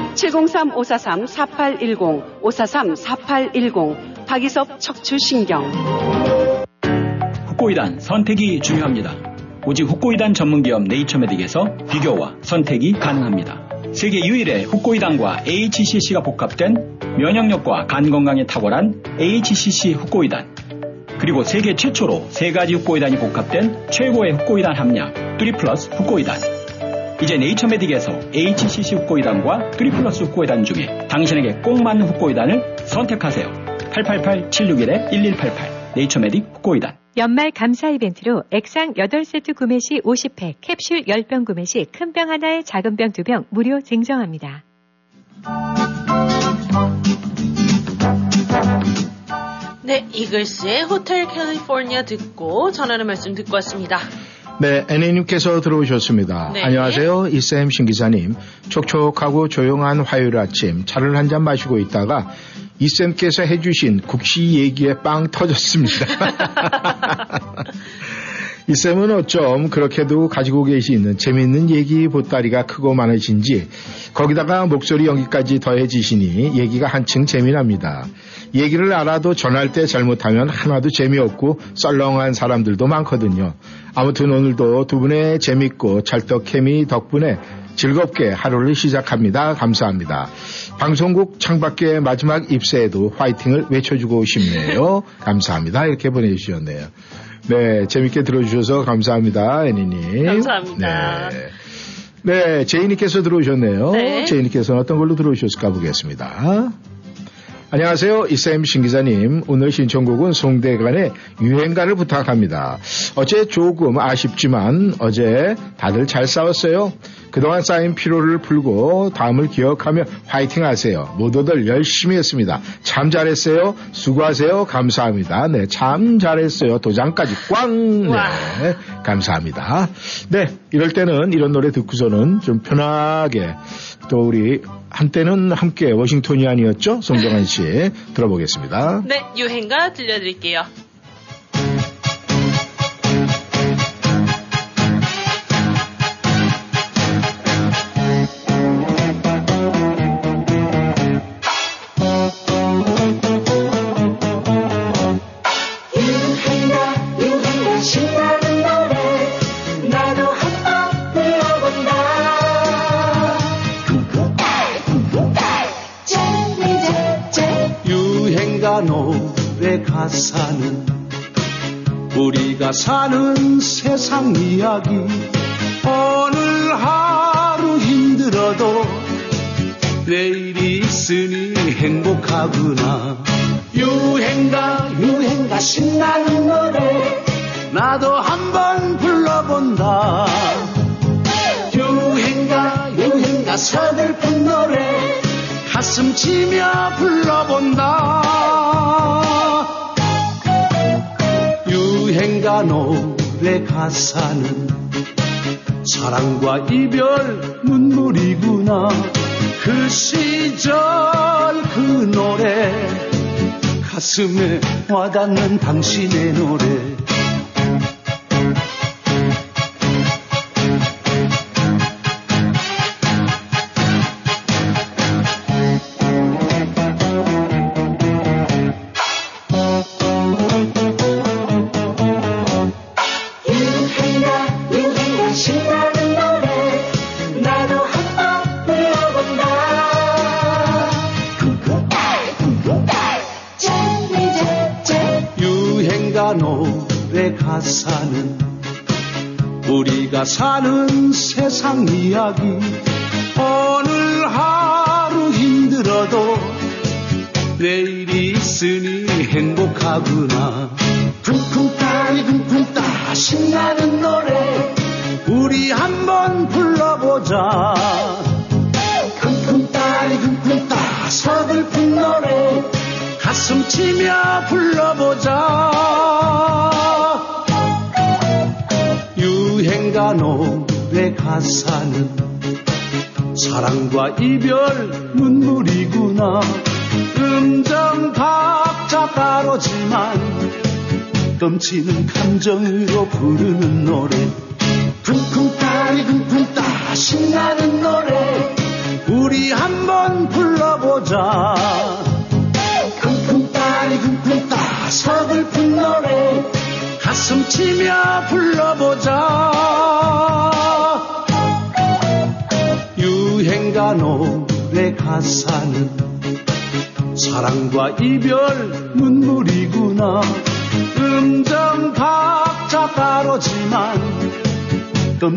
703-543-4810 543-4810 박이섭 척추신경 후코이단 선택이 중요합니다. 오직 후코이단 전문기업 네이처메딕에서 비교와 선택이 가능합니다. 세계 유일의 후코이단과 HCC가 복합된 면역력과 간 건강에 탁월한 HCC 후코이단 그리고 세계 최초로 세 가지 후코이단이 복합된 최고의 후코이단 함량 3 플러스 후코이단 이제 네이처메딕에서 HCC 후코이단과 3 플러스 후코이단 중에 당신에게 꼭 맞는 후코이단을 선택하세요. 888-761-1188 네이처메딕 후코이단 연말 감사 이벤트로 액상 8세트 구매 시 50팩, 캡슐 10병 구매 시 큰 병 하나에 작은 병 2병 무료 증정합니다. 네, 이글스의 호텔 캘리포니아 듣고 전하는 말씀 듣고 왔습니다. 네, 애니님께서 들어오셨습니다. 네. 안녕하세요. 이쌤 신기사님. 촉촉하고 조용한 화요일 아침 차를 한 잔 마시고 있다가 이쌤께서 해주신 국시 얘기에 빵 터졌습니다. 이쌤은 어쩜 그렇게도 가지고 계시는 재미있는 얘기 보따리가 크고 많으신지 거기다가 목소리 연기까지 더해지시니 얘기가 한층 재미납니다. 얘기를 알아도 전할 때 잘못하면 하나도 재미없고 썰렁한 사람들도 많거든요. 아무튼 오늘도 두 분의 재밌고 찰떡 케미 덕분에 즐겁게 하루를 시작합니다. 감사합니다. 방송국 창밖의 마지막 입세에도 화이팅을 외쳐주고 싶네요. 감사합니다. 이렇게 보내주셨네요. 네, 재밌게 들어주셔서 감사합니다, 애니님. 감사합니다. 네. 네, 제이님께서 들어오셨네요. 네. 제이님께서는 어떤 걸로 들어오셨을까 보겠습니다. 안녕하세요. 이쌤 신기자님. 오늘 신청곡은 송대관의 유행가를 부탁합니다. 어제 조금 아쉽지만 어제 다들 잘 싸웠어요. 그동안 쌓인 피로를 풀고 다음을 기억하며 화이팅 하세요. 모두들 열심히 했습니다. 참 잘했어요. 수고하세요. 감사합니다. 네, 참 잘했어요. 도장까지 꽝! 네, 감사합니다. 네, 이럴 때는 이런 노래 듣고서는 좀 편하게 또 우리 한때는 함께 워싱턴이 아니었죠? 송정환 씨 들어보겠습니다. 네, 유행가 들려드릴게요. 사는 우리가 사는 세상 이야기. 오늘 하루 힘들어도 내일이 있으니 행복하구나. 유행가 유행가 신나는 노래 나도 한번 불러본다. 유행가 유행가 서글픈 노래 가슴 치며 불러본다 유행가 노래 가사는 사랑과 이별 눈물이구나. 그 시절 그 노래 가슴에 와닿는 당신의 노래 세상 이야기. 오늘 하루 힘들어도 내일이 있으니 행복하구나 사랑과 이별 눈물이구나. 음정 박자 다르지만 넘치는 감정으로 부르는 노래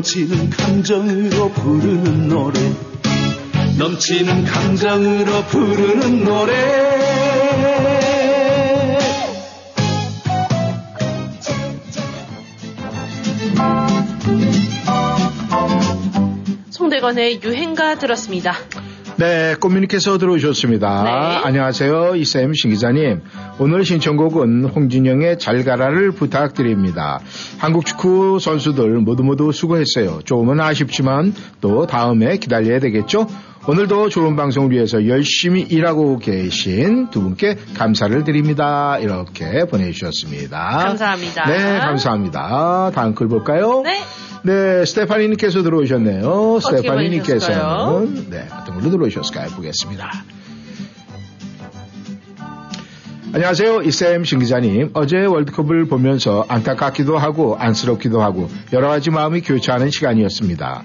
넘치는 감정으로 부르는 노래 넘치는 감정으로 부르는 노래 송대건의 유행가 들었습니다. 네, 꽃미님께서 들어오셨습니다. 네. 안녕하세요. 이쌤 신기자님. 오늘 신청곡은 홍진영의 잘 가라를 부탁드립니다. 한국 축구 선수들 모두 모두 수고했어요. 조금은 아쉽지만 또 다음에 기다려야 되겠죠? 오늘도 좋은 방송을 위해서 열심히 일하고 계신 두 분께 감사를 드립니다. 이렇게 보내주셨습니다. 감사합니다. 네, 감사합니다. 다음 글 볼까요? 네. 네, 스테파니님께서 들어오셨네요. 스테파니님께서는? 네, 어떤 걸로 들어오셨을까요? 보겠습니다. 안녕하세요. 이쌤 신기자님. 어제 월드컵을 보면서 안타깝기도 하고 안쓰럽기도 하고 여러 가지 마음이 교차하는 시간이었습니다.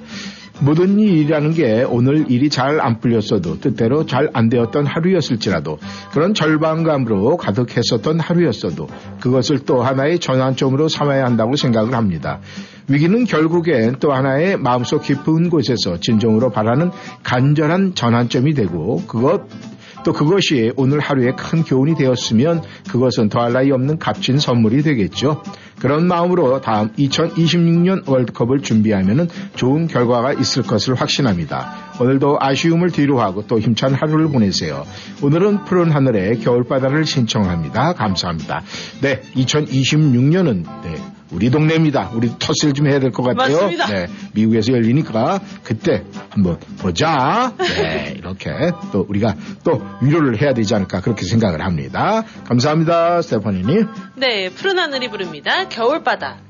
모든 일이라는 게 오늘 일이 잘 안 풀렸어도 뜻대로 잘 안 되었던 하루였을지라도 그런 절망감으로 가득했었던 하루였어도 그것을 또 하나의 전환점으로 삼아야 한다고 생각을 합니다. 위기는 결국엔 또 하나의 마음속 깊은 곳에서 진정으로 바라는 간절한 전환점이 되고 그것 또 그것이 오늘 하루의 큰 교훈이 되었으면 그것은 더할 나위 없는 값진 선물이 되겠죠. 그런 마음으로 다음 2026년 월드컵을 준비하면 좋은 결과가 있을 것을 확신합니다. 오늘도 아쉬움을 뒤로하고 또 힘찬 하루를 보내세요. 오늘은 푸른 하늘에 겨울바다를 신청합니다. 감사합니다. 네, 2026년은 네, 우리 동네입니다. 우리 터스를 좀 해야 될 것 같아요. 맞습니다. 네, 미국에서 열리니까 그때 한번 보자. 네, 이렇게 또 우리가 또 위로를 해야 되지 않을까 그렇게 생각을 합니다. 감사합니다, 스테파니님. 네, 푸른 하늘이 부릅니다. 겨울바다.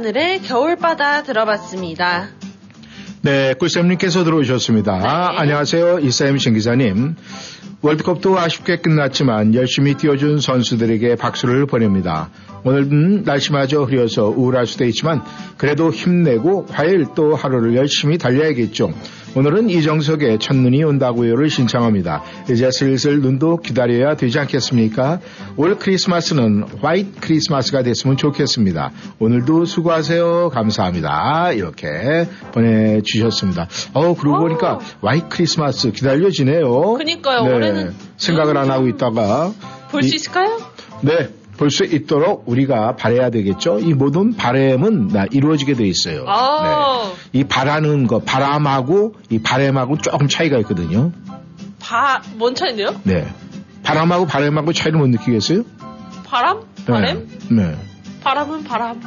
하늘의 겨울바다 들어봤습니다. 네, 꿀쌤님께서 들어오셨습니다. 안녕하세요. 이사임 신기자님. 월드컵도 아쉽게 끝났지만 열심히 뛰어준 선수들에게 박수를 보냅니다. 오늘은 날씨마저 흐려서 우울할 수도 있지만 그래도 힘내고 화요일 또 하루를 열심히 달려야겠죠. 오늘은 이정석의 첫눈이 온다고요를 신청합니다. 이제 슬슬 눈도 기다려야 되지 않겠습니까? 올 크리스마스는 화이트 크리스마스가 됐으면 좋겠습니다. 오늘도 수고하세요. 감사합니다. 이렇게 보내주셨습니다. 어, 그러고 보니까 화이트 크리스마스 기다려지네요. 그니까요. 올해는 생각을 안 하고 있다가 볼수 이- 있을까요? 네, 볼 수 있도록 우리가 바래야 되겠죠. 이 모든 바램은 다 이루어지게 돼 있어요. 아, 이 바라는 거, 바람하고 이 바램하고 조금 차이가 있거든요. 바, 뭔 차인데요? 네. 바람하고 바램하고 차이를 못 느끼겠어요? 바람? 바람? 네. 네. 바람은 바람.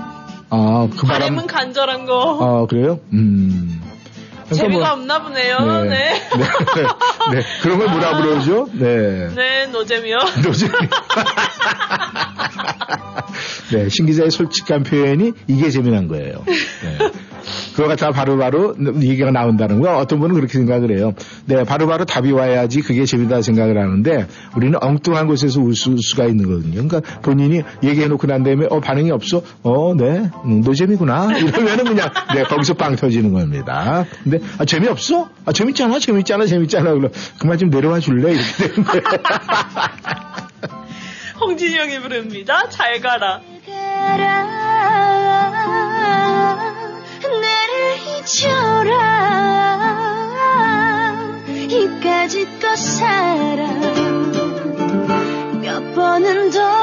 아, 그 바람. 바람은 간절한 거. 아, 그래요? 음. 재미가 뭐- 없나 보네요. 네. 네. 네. 그런 걸 뭐라 그러죠? 네. 네, 노잼이요. 노잼. 네, 신 기자의 솔직한 표현이 이게 재미난 거예요. 네. 그거 갖다가 바로바로 얘기가 나온다는 거 어떤 분은 그렇게 생각을 해요. 네, 바로바로 답이 와야지 그게 재미다 생각을 하는데 우리는 엉뚱한 곳에서 울 수, 수가 있는 거거든요. 그러니까 본인이 얘기해놓고 난 다음에 어 반응이 없어. 어, 네, 음, 노잼이구나. 이러면은 그냥 네 거기서 빵 터지는 겁니다. 근데 아, 재미없어? 아 재밌잖아, 재밌잖아, 재밌잖아. 그럼 그만 좀 내려와 줄래? 이렇게 되는 거예요. 홍진영이 부릅니다. 잘 가라. 나를 잊어라. 이까짓껏 살아 몇 번은 더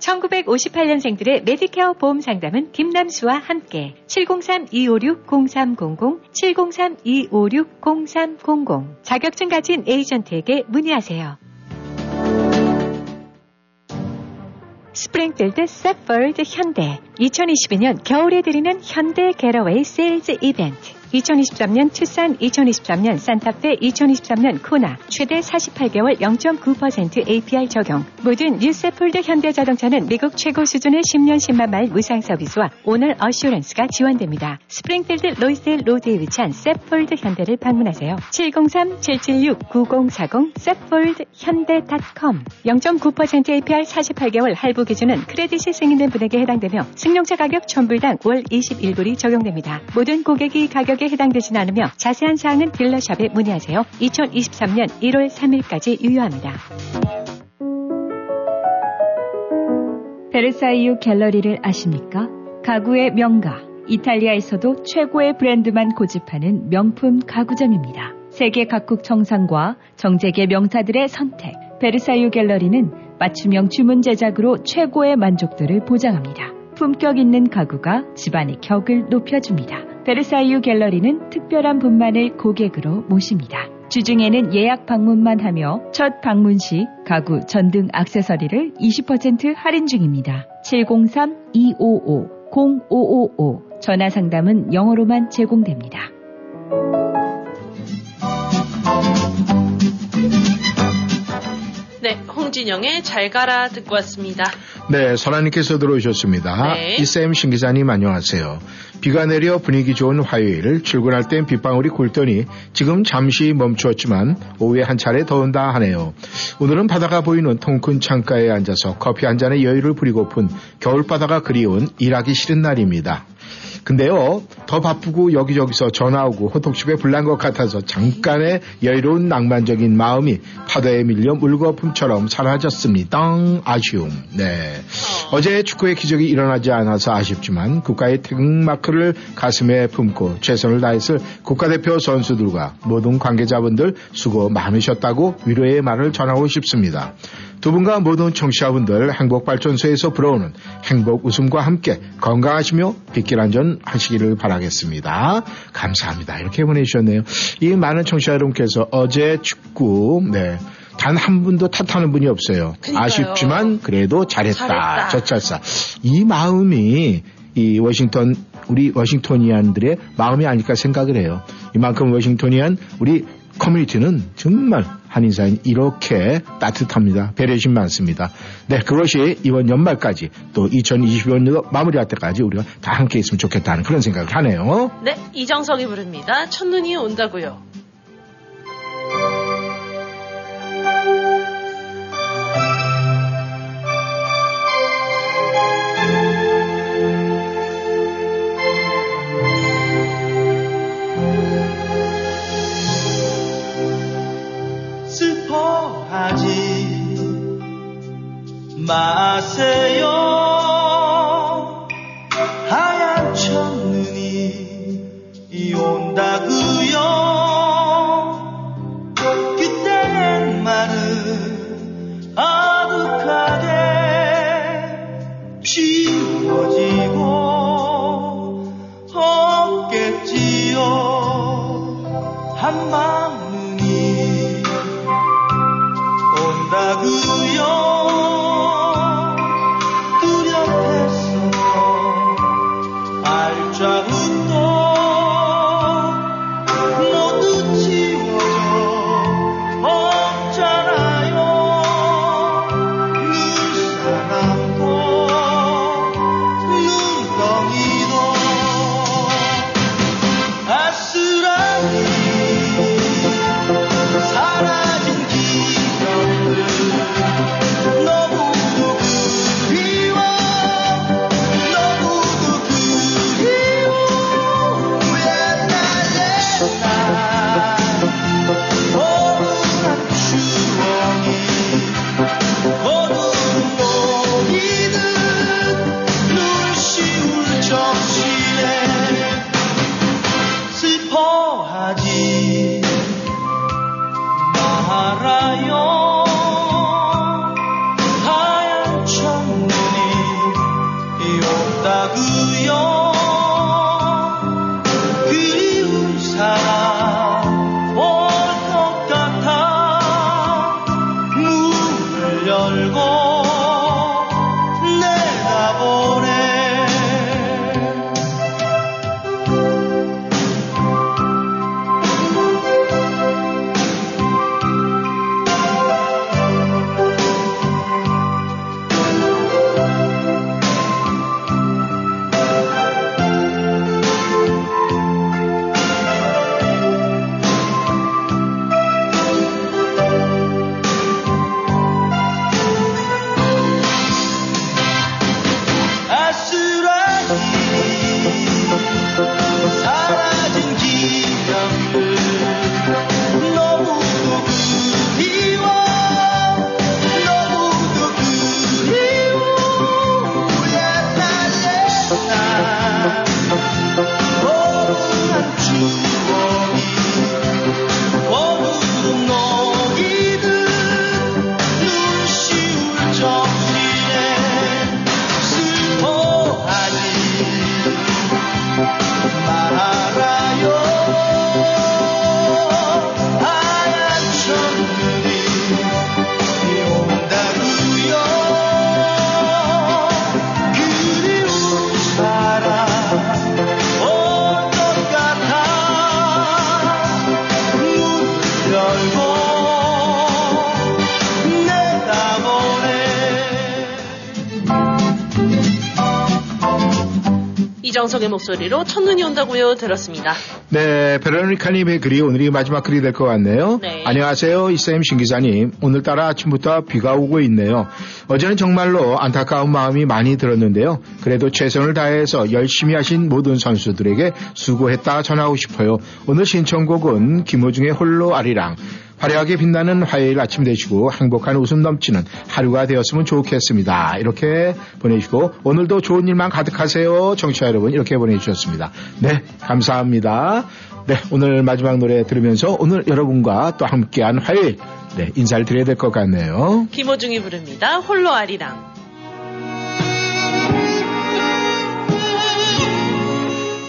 1958년생들의 메디케어 보험 상담은 김남수와 함께 703-256-0300, 703-256-0300 자격증 가진 에이전트에게 문의하세요. 스프링필드 Safford 현대 2022년 겨울에 드리는 현대 Getaway Sales Event 2023년 투싼, 2023년 산타페, 2023년 코나 최대 48개월 0.9% APR 적용. 모든 new Safford 현대자동차는 미국 최고 수준의 10년 10만 마일 무상 서비스와 owner assurance가 지원됩니다. 스프링필드 Loisdale Road에 위치한 Safford 현대를 방문하세요. 703-776-9040 Safford 현대.com 0.9% APR 48개월 할부 기준은 크레딧이 승인된 분에게 해당되며 승용차 가격 1000불당 월 21불이 적용됩니다. 모든 고객이 가격 에 해당되진 않으며 자세한 사항은 dealer shop에 문의하세요. 2023년 1월 3일까지 유효합니다. 베르사이유 갤러리를 아십니까? 가구의 명가, 이탈리아에서도 최고의 브랜드만 고집하는 명품 가구점입니다. 세계 각국 정상과 정재계 명사들의 선택, 베르사유 갤러리는 맞춤형 주문 제작으로 최고의 만족도를 보장합니다. 품격 있는 가구가 집안의 격을 높여줍니다. 베르사유 갤러리는 특별한 분만을 고객으로 모십니다. 주중에는 예약 방문만 하며 첫 방문 시 가구 전등 액세서리를 20% 할인 중입니다. 703-255-0555 전화 상담은 영어로만 제공됩니다. 네, 홍진영의 잘 가라 듣고 왔습니다. 네, 설아님께서 들어오셨습니다. 네. 이쌤 신기자님 안녕하세요. 비가 내려 분위기 좋은 화요일 출근할 땐 빗방울이 굴더니 지금 잠시 멈추었지만 오후에 한 차례 더 온다 하네요. 오늘은 바다가 보이는 통큰 창가에 앉아서 커피 한 잔의 여유를 부리고픈 겨울바다가 그리운 일하기 싫은 날입니다. 근데요, 더 바쁘고 여기저기서 전화 오고 호떡집에 불난 것 같아서 잠깐의 여유로운 낭만적인 마음이 파도에 밀려 물거품처럼 사라졌습니다. 아쉬움. 네. 어제 축구의 기적이 일어나지 않아서 아쉽지만 국가의 태극마크를 가슴에 품고 최선을 다했을 국가대표 선수들과 모든 관계자분들 수고 많으셨다고 위로의 말을 전하고 싶습니다. 두 분과 모든 청취자분들 행복발전소에서 불어오는 행복 웃음과 함께 건강하시며 빗길 안전 하시기를 바라겠습니다. 감사합니다. 이렇게 보내주셨네요. 이 많은 청취자 여러분께서 어제 축구, 네. 단한 분도 탓하는 분이 없어요. 그러니까요. 아쉽지만 그래도 잘했다. 잘했다. 저찰사. 이 마음이 이 워싱턴 우리 워싱토니안들의 마음이 아닐까 생각을 해요. 이만큼 워싱토니안 우리 커뮤니티는 정말 한인사인 이렇게 따뜻합니다. 배려심 많습니다. 네, 그것이 이번 연말까지 또 2025년도 마무리할 때까지 우리가 다 함께 있으면 좋겠다는 그런 생각을 하네요. 네, 이정석이 부릅니다. 첫눈이 온다고요. 마세요. 하얀 첫눈이 온다구요. 그때는 많은 아득하게 지워지고 없겠지요. 한방 이정석의 목소리로 첫눈이 온다고요 들었습니다. 네, 베로니카님의 글이 오늘이 마지막 글이 될 것 같네요. 네. 안녕하세요, 이쌤 신기자님. 오늘따라 아침부터 비가 오고 있네요. 어제는 정말로 안타까운 마음이 많이 들었는데요. 그래도 최선을 다해서 열심히 하신 모든 선수들에게 수고했다 전하고 싶어요. 오늘 신청곡은 김호중의 홀로 아리랑. 화려하게 빛나는 화요일 아침 되시고 행복한 웃음 넘치는 하루가 되었으면 좋겠습니다. 이렇게 보내주시고 오늘도 좋은 일만 가득하세요. 청취자 여러분 이렇게 보내주셨습니다. 네, 감사합니다. 네, 오늘 마지막 노래 들으면서 오늘 여러분과 또 함께한 화요일 네, 인사를 드려야 될 것 같네요. 김호중이 부릅니다. 홀로 아리랑.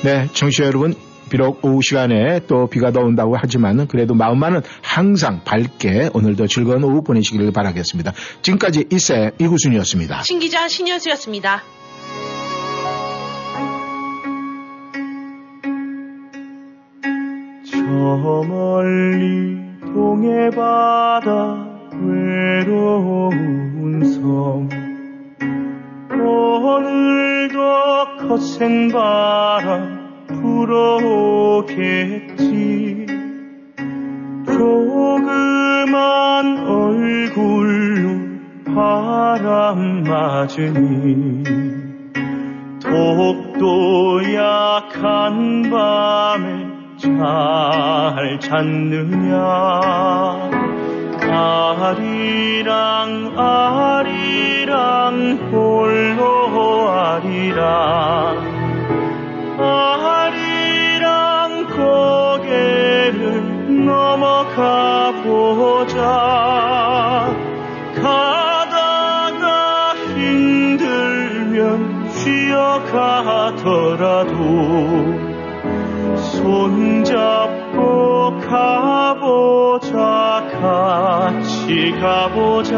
네, 청취자 여러분 비록 오후 시간에 또 비가 더 온다고 하지만 그래도 마음만은 항상 밝게 오늘도 즐거운 오후 보내시기를 바라겠습니다. 지금까지 이쌤 이구순이었습니다. 신기자 신현수였습니다. 저 멀리 동해 바다 외로운 섬 오늘도 거센 바람 불어오겠지. 조그만 얼굴로 바람 맞으니 독도 약한 밤에 잘 잤느냐. 아리랑 아리랑 홀로 아리랑. 아리랑 가 보자. 가다가 힘들면 쉬어가더라도 손잡고 가보자 같이 가보자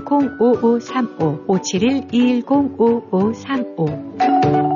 571-210-5535 571-210-5535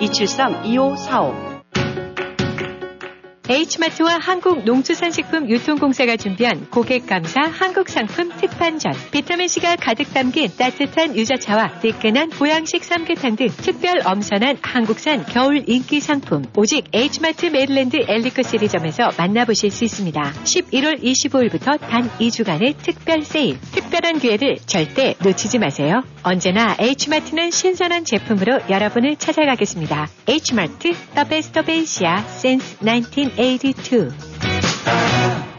273-2545 H마트와 한국농수산식품유통공사가 준비한 고객감사 한국상품 특판전 비타민C가 가득 담긴 따뜻한 유자차와 뜨끈한 보양식 삼계탕 등 특별 엄선한 한국산 겨울 인기 상품 오직 H마트 메릴랜드 엘리코 시리점에서 만나보실 수 있습니다. 11월 25일부터 단 2주간의 특별 세일 특별한 기회를 절대 놓치지 마세요. 언제나 H마트는 신선한 제품으로 여러분을 찾아가겠습니다. H마트 The Best of Asia since 1982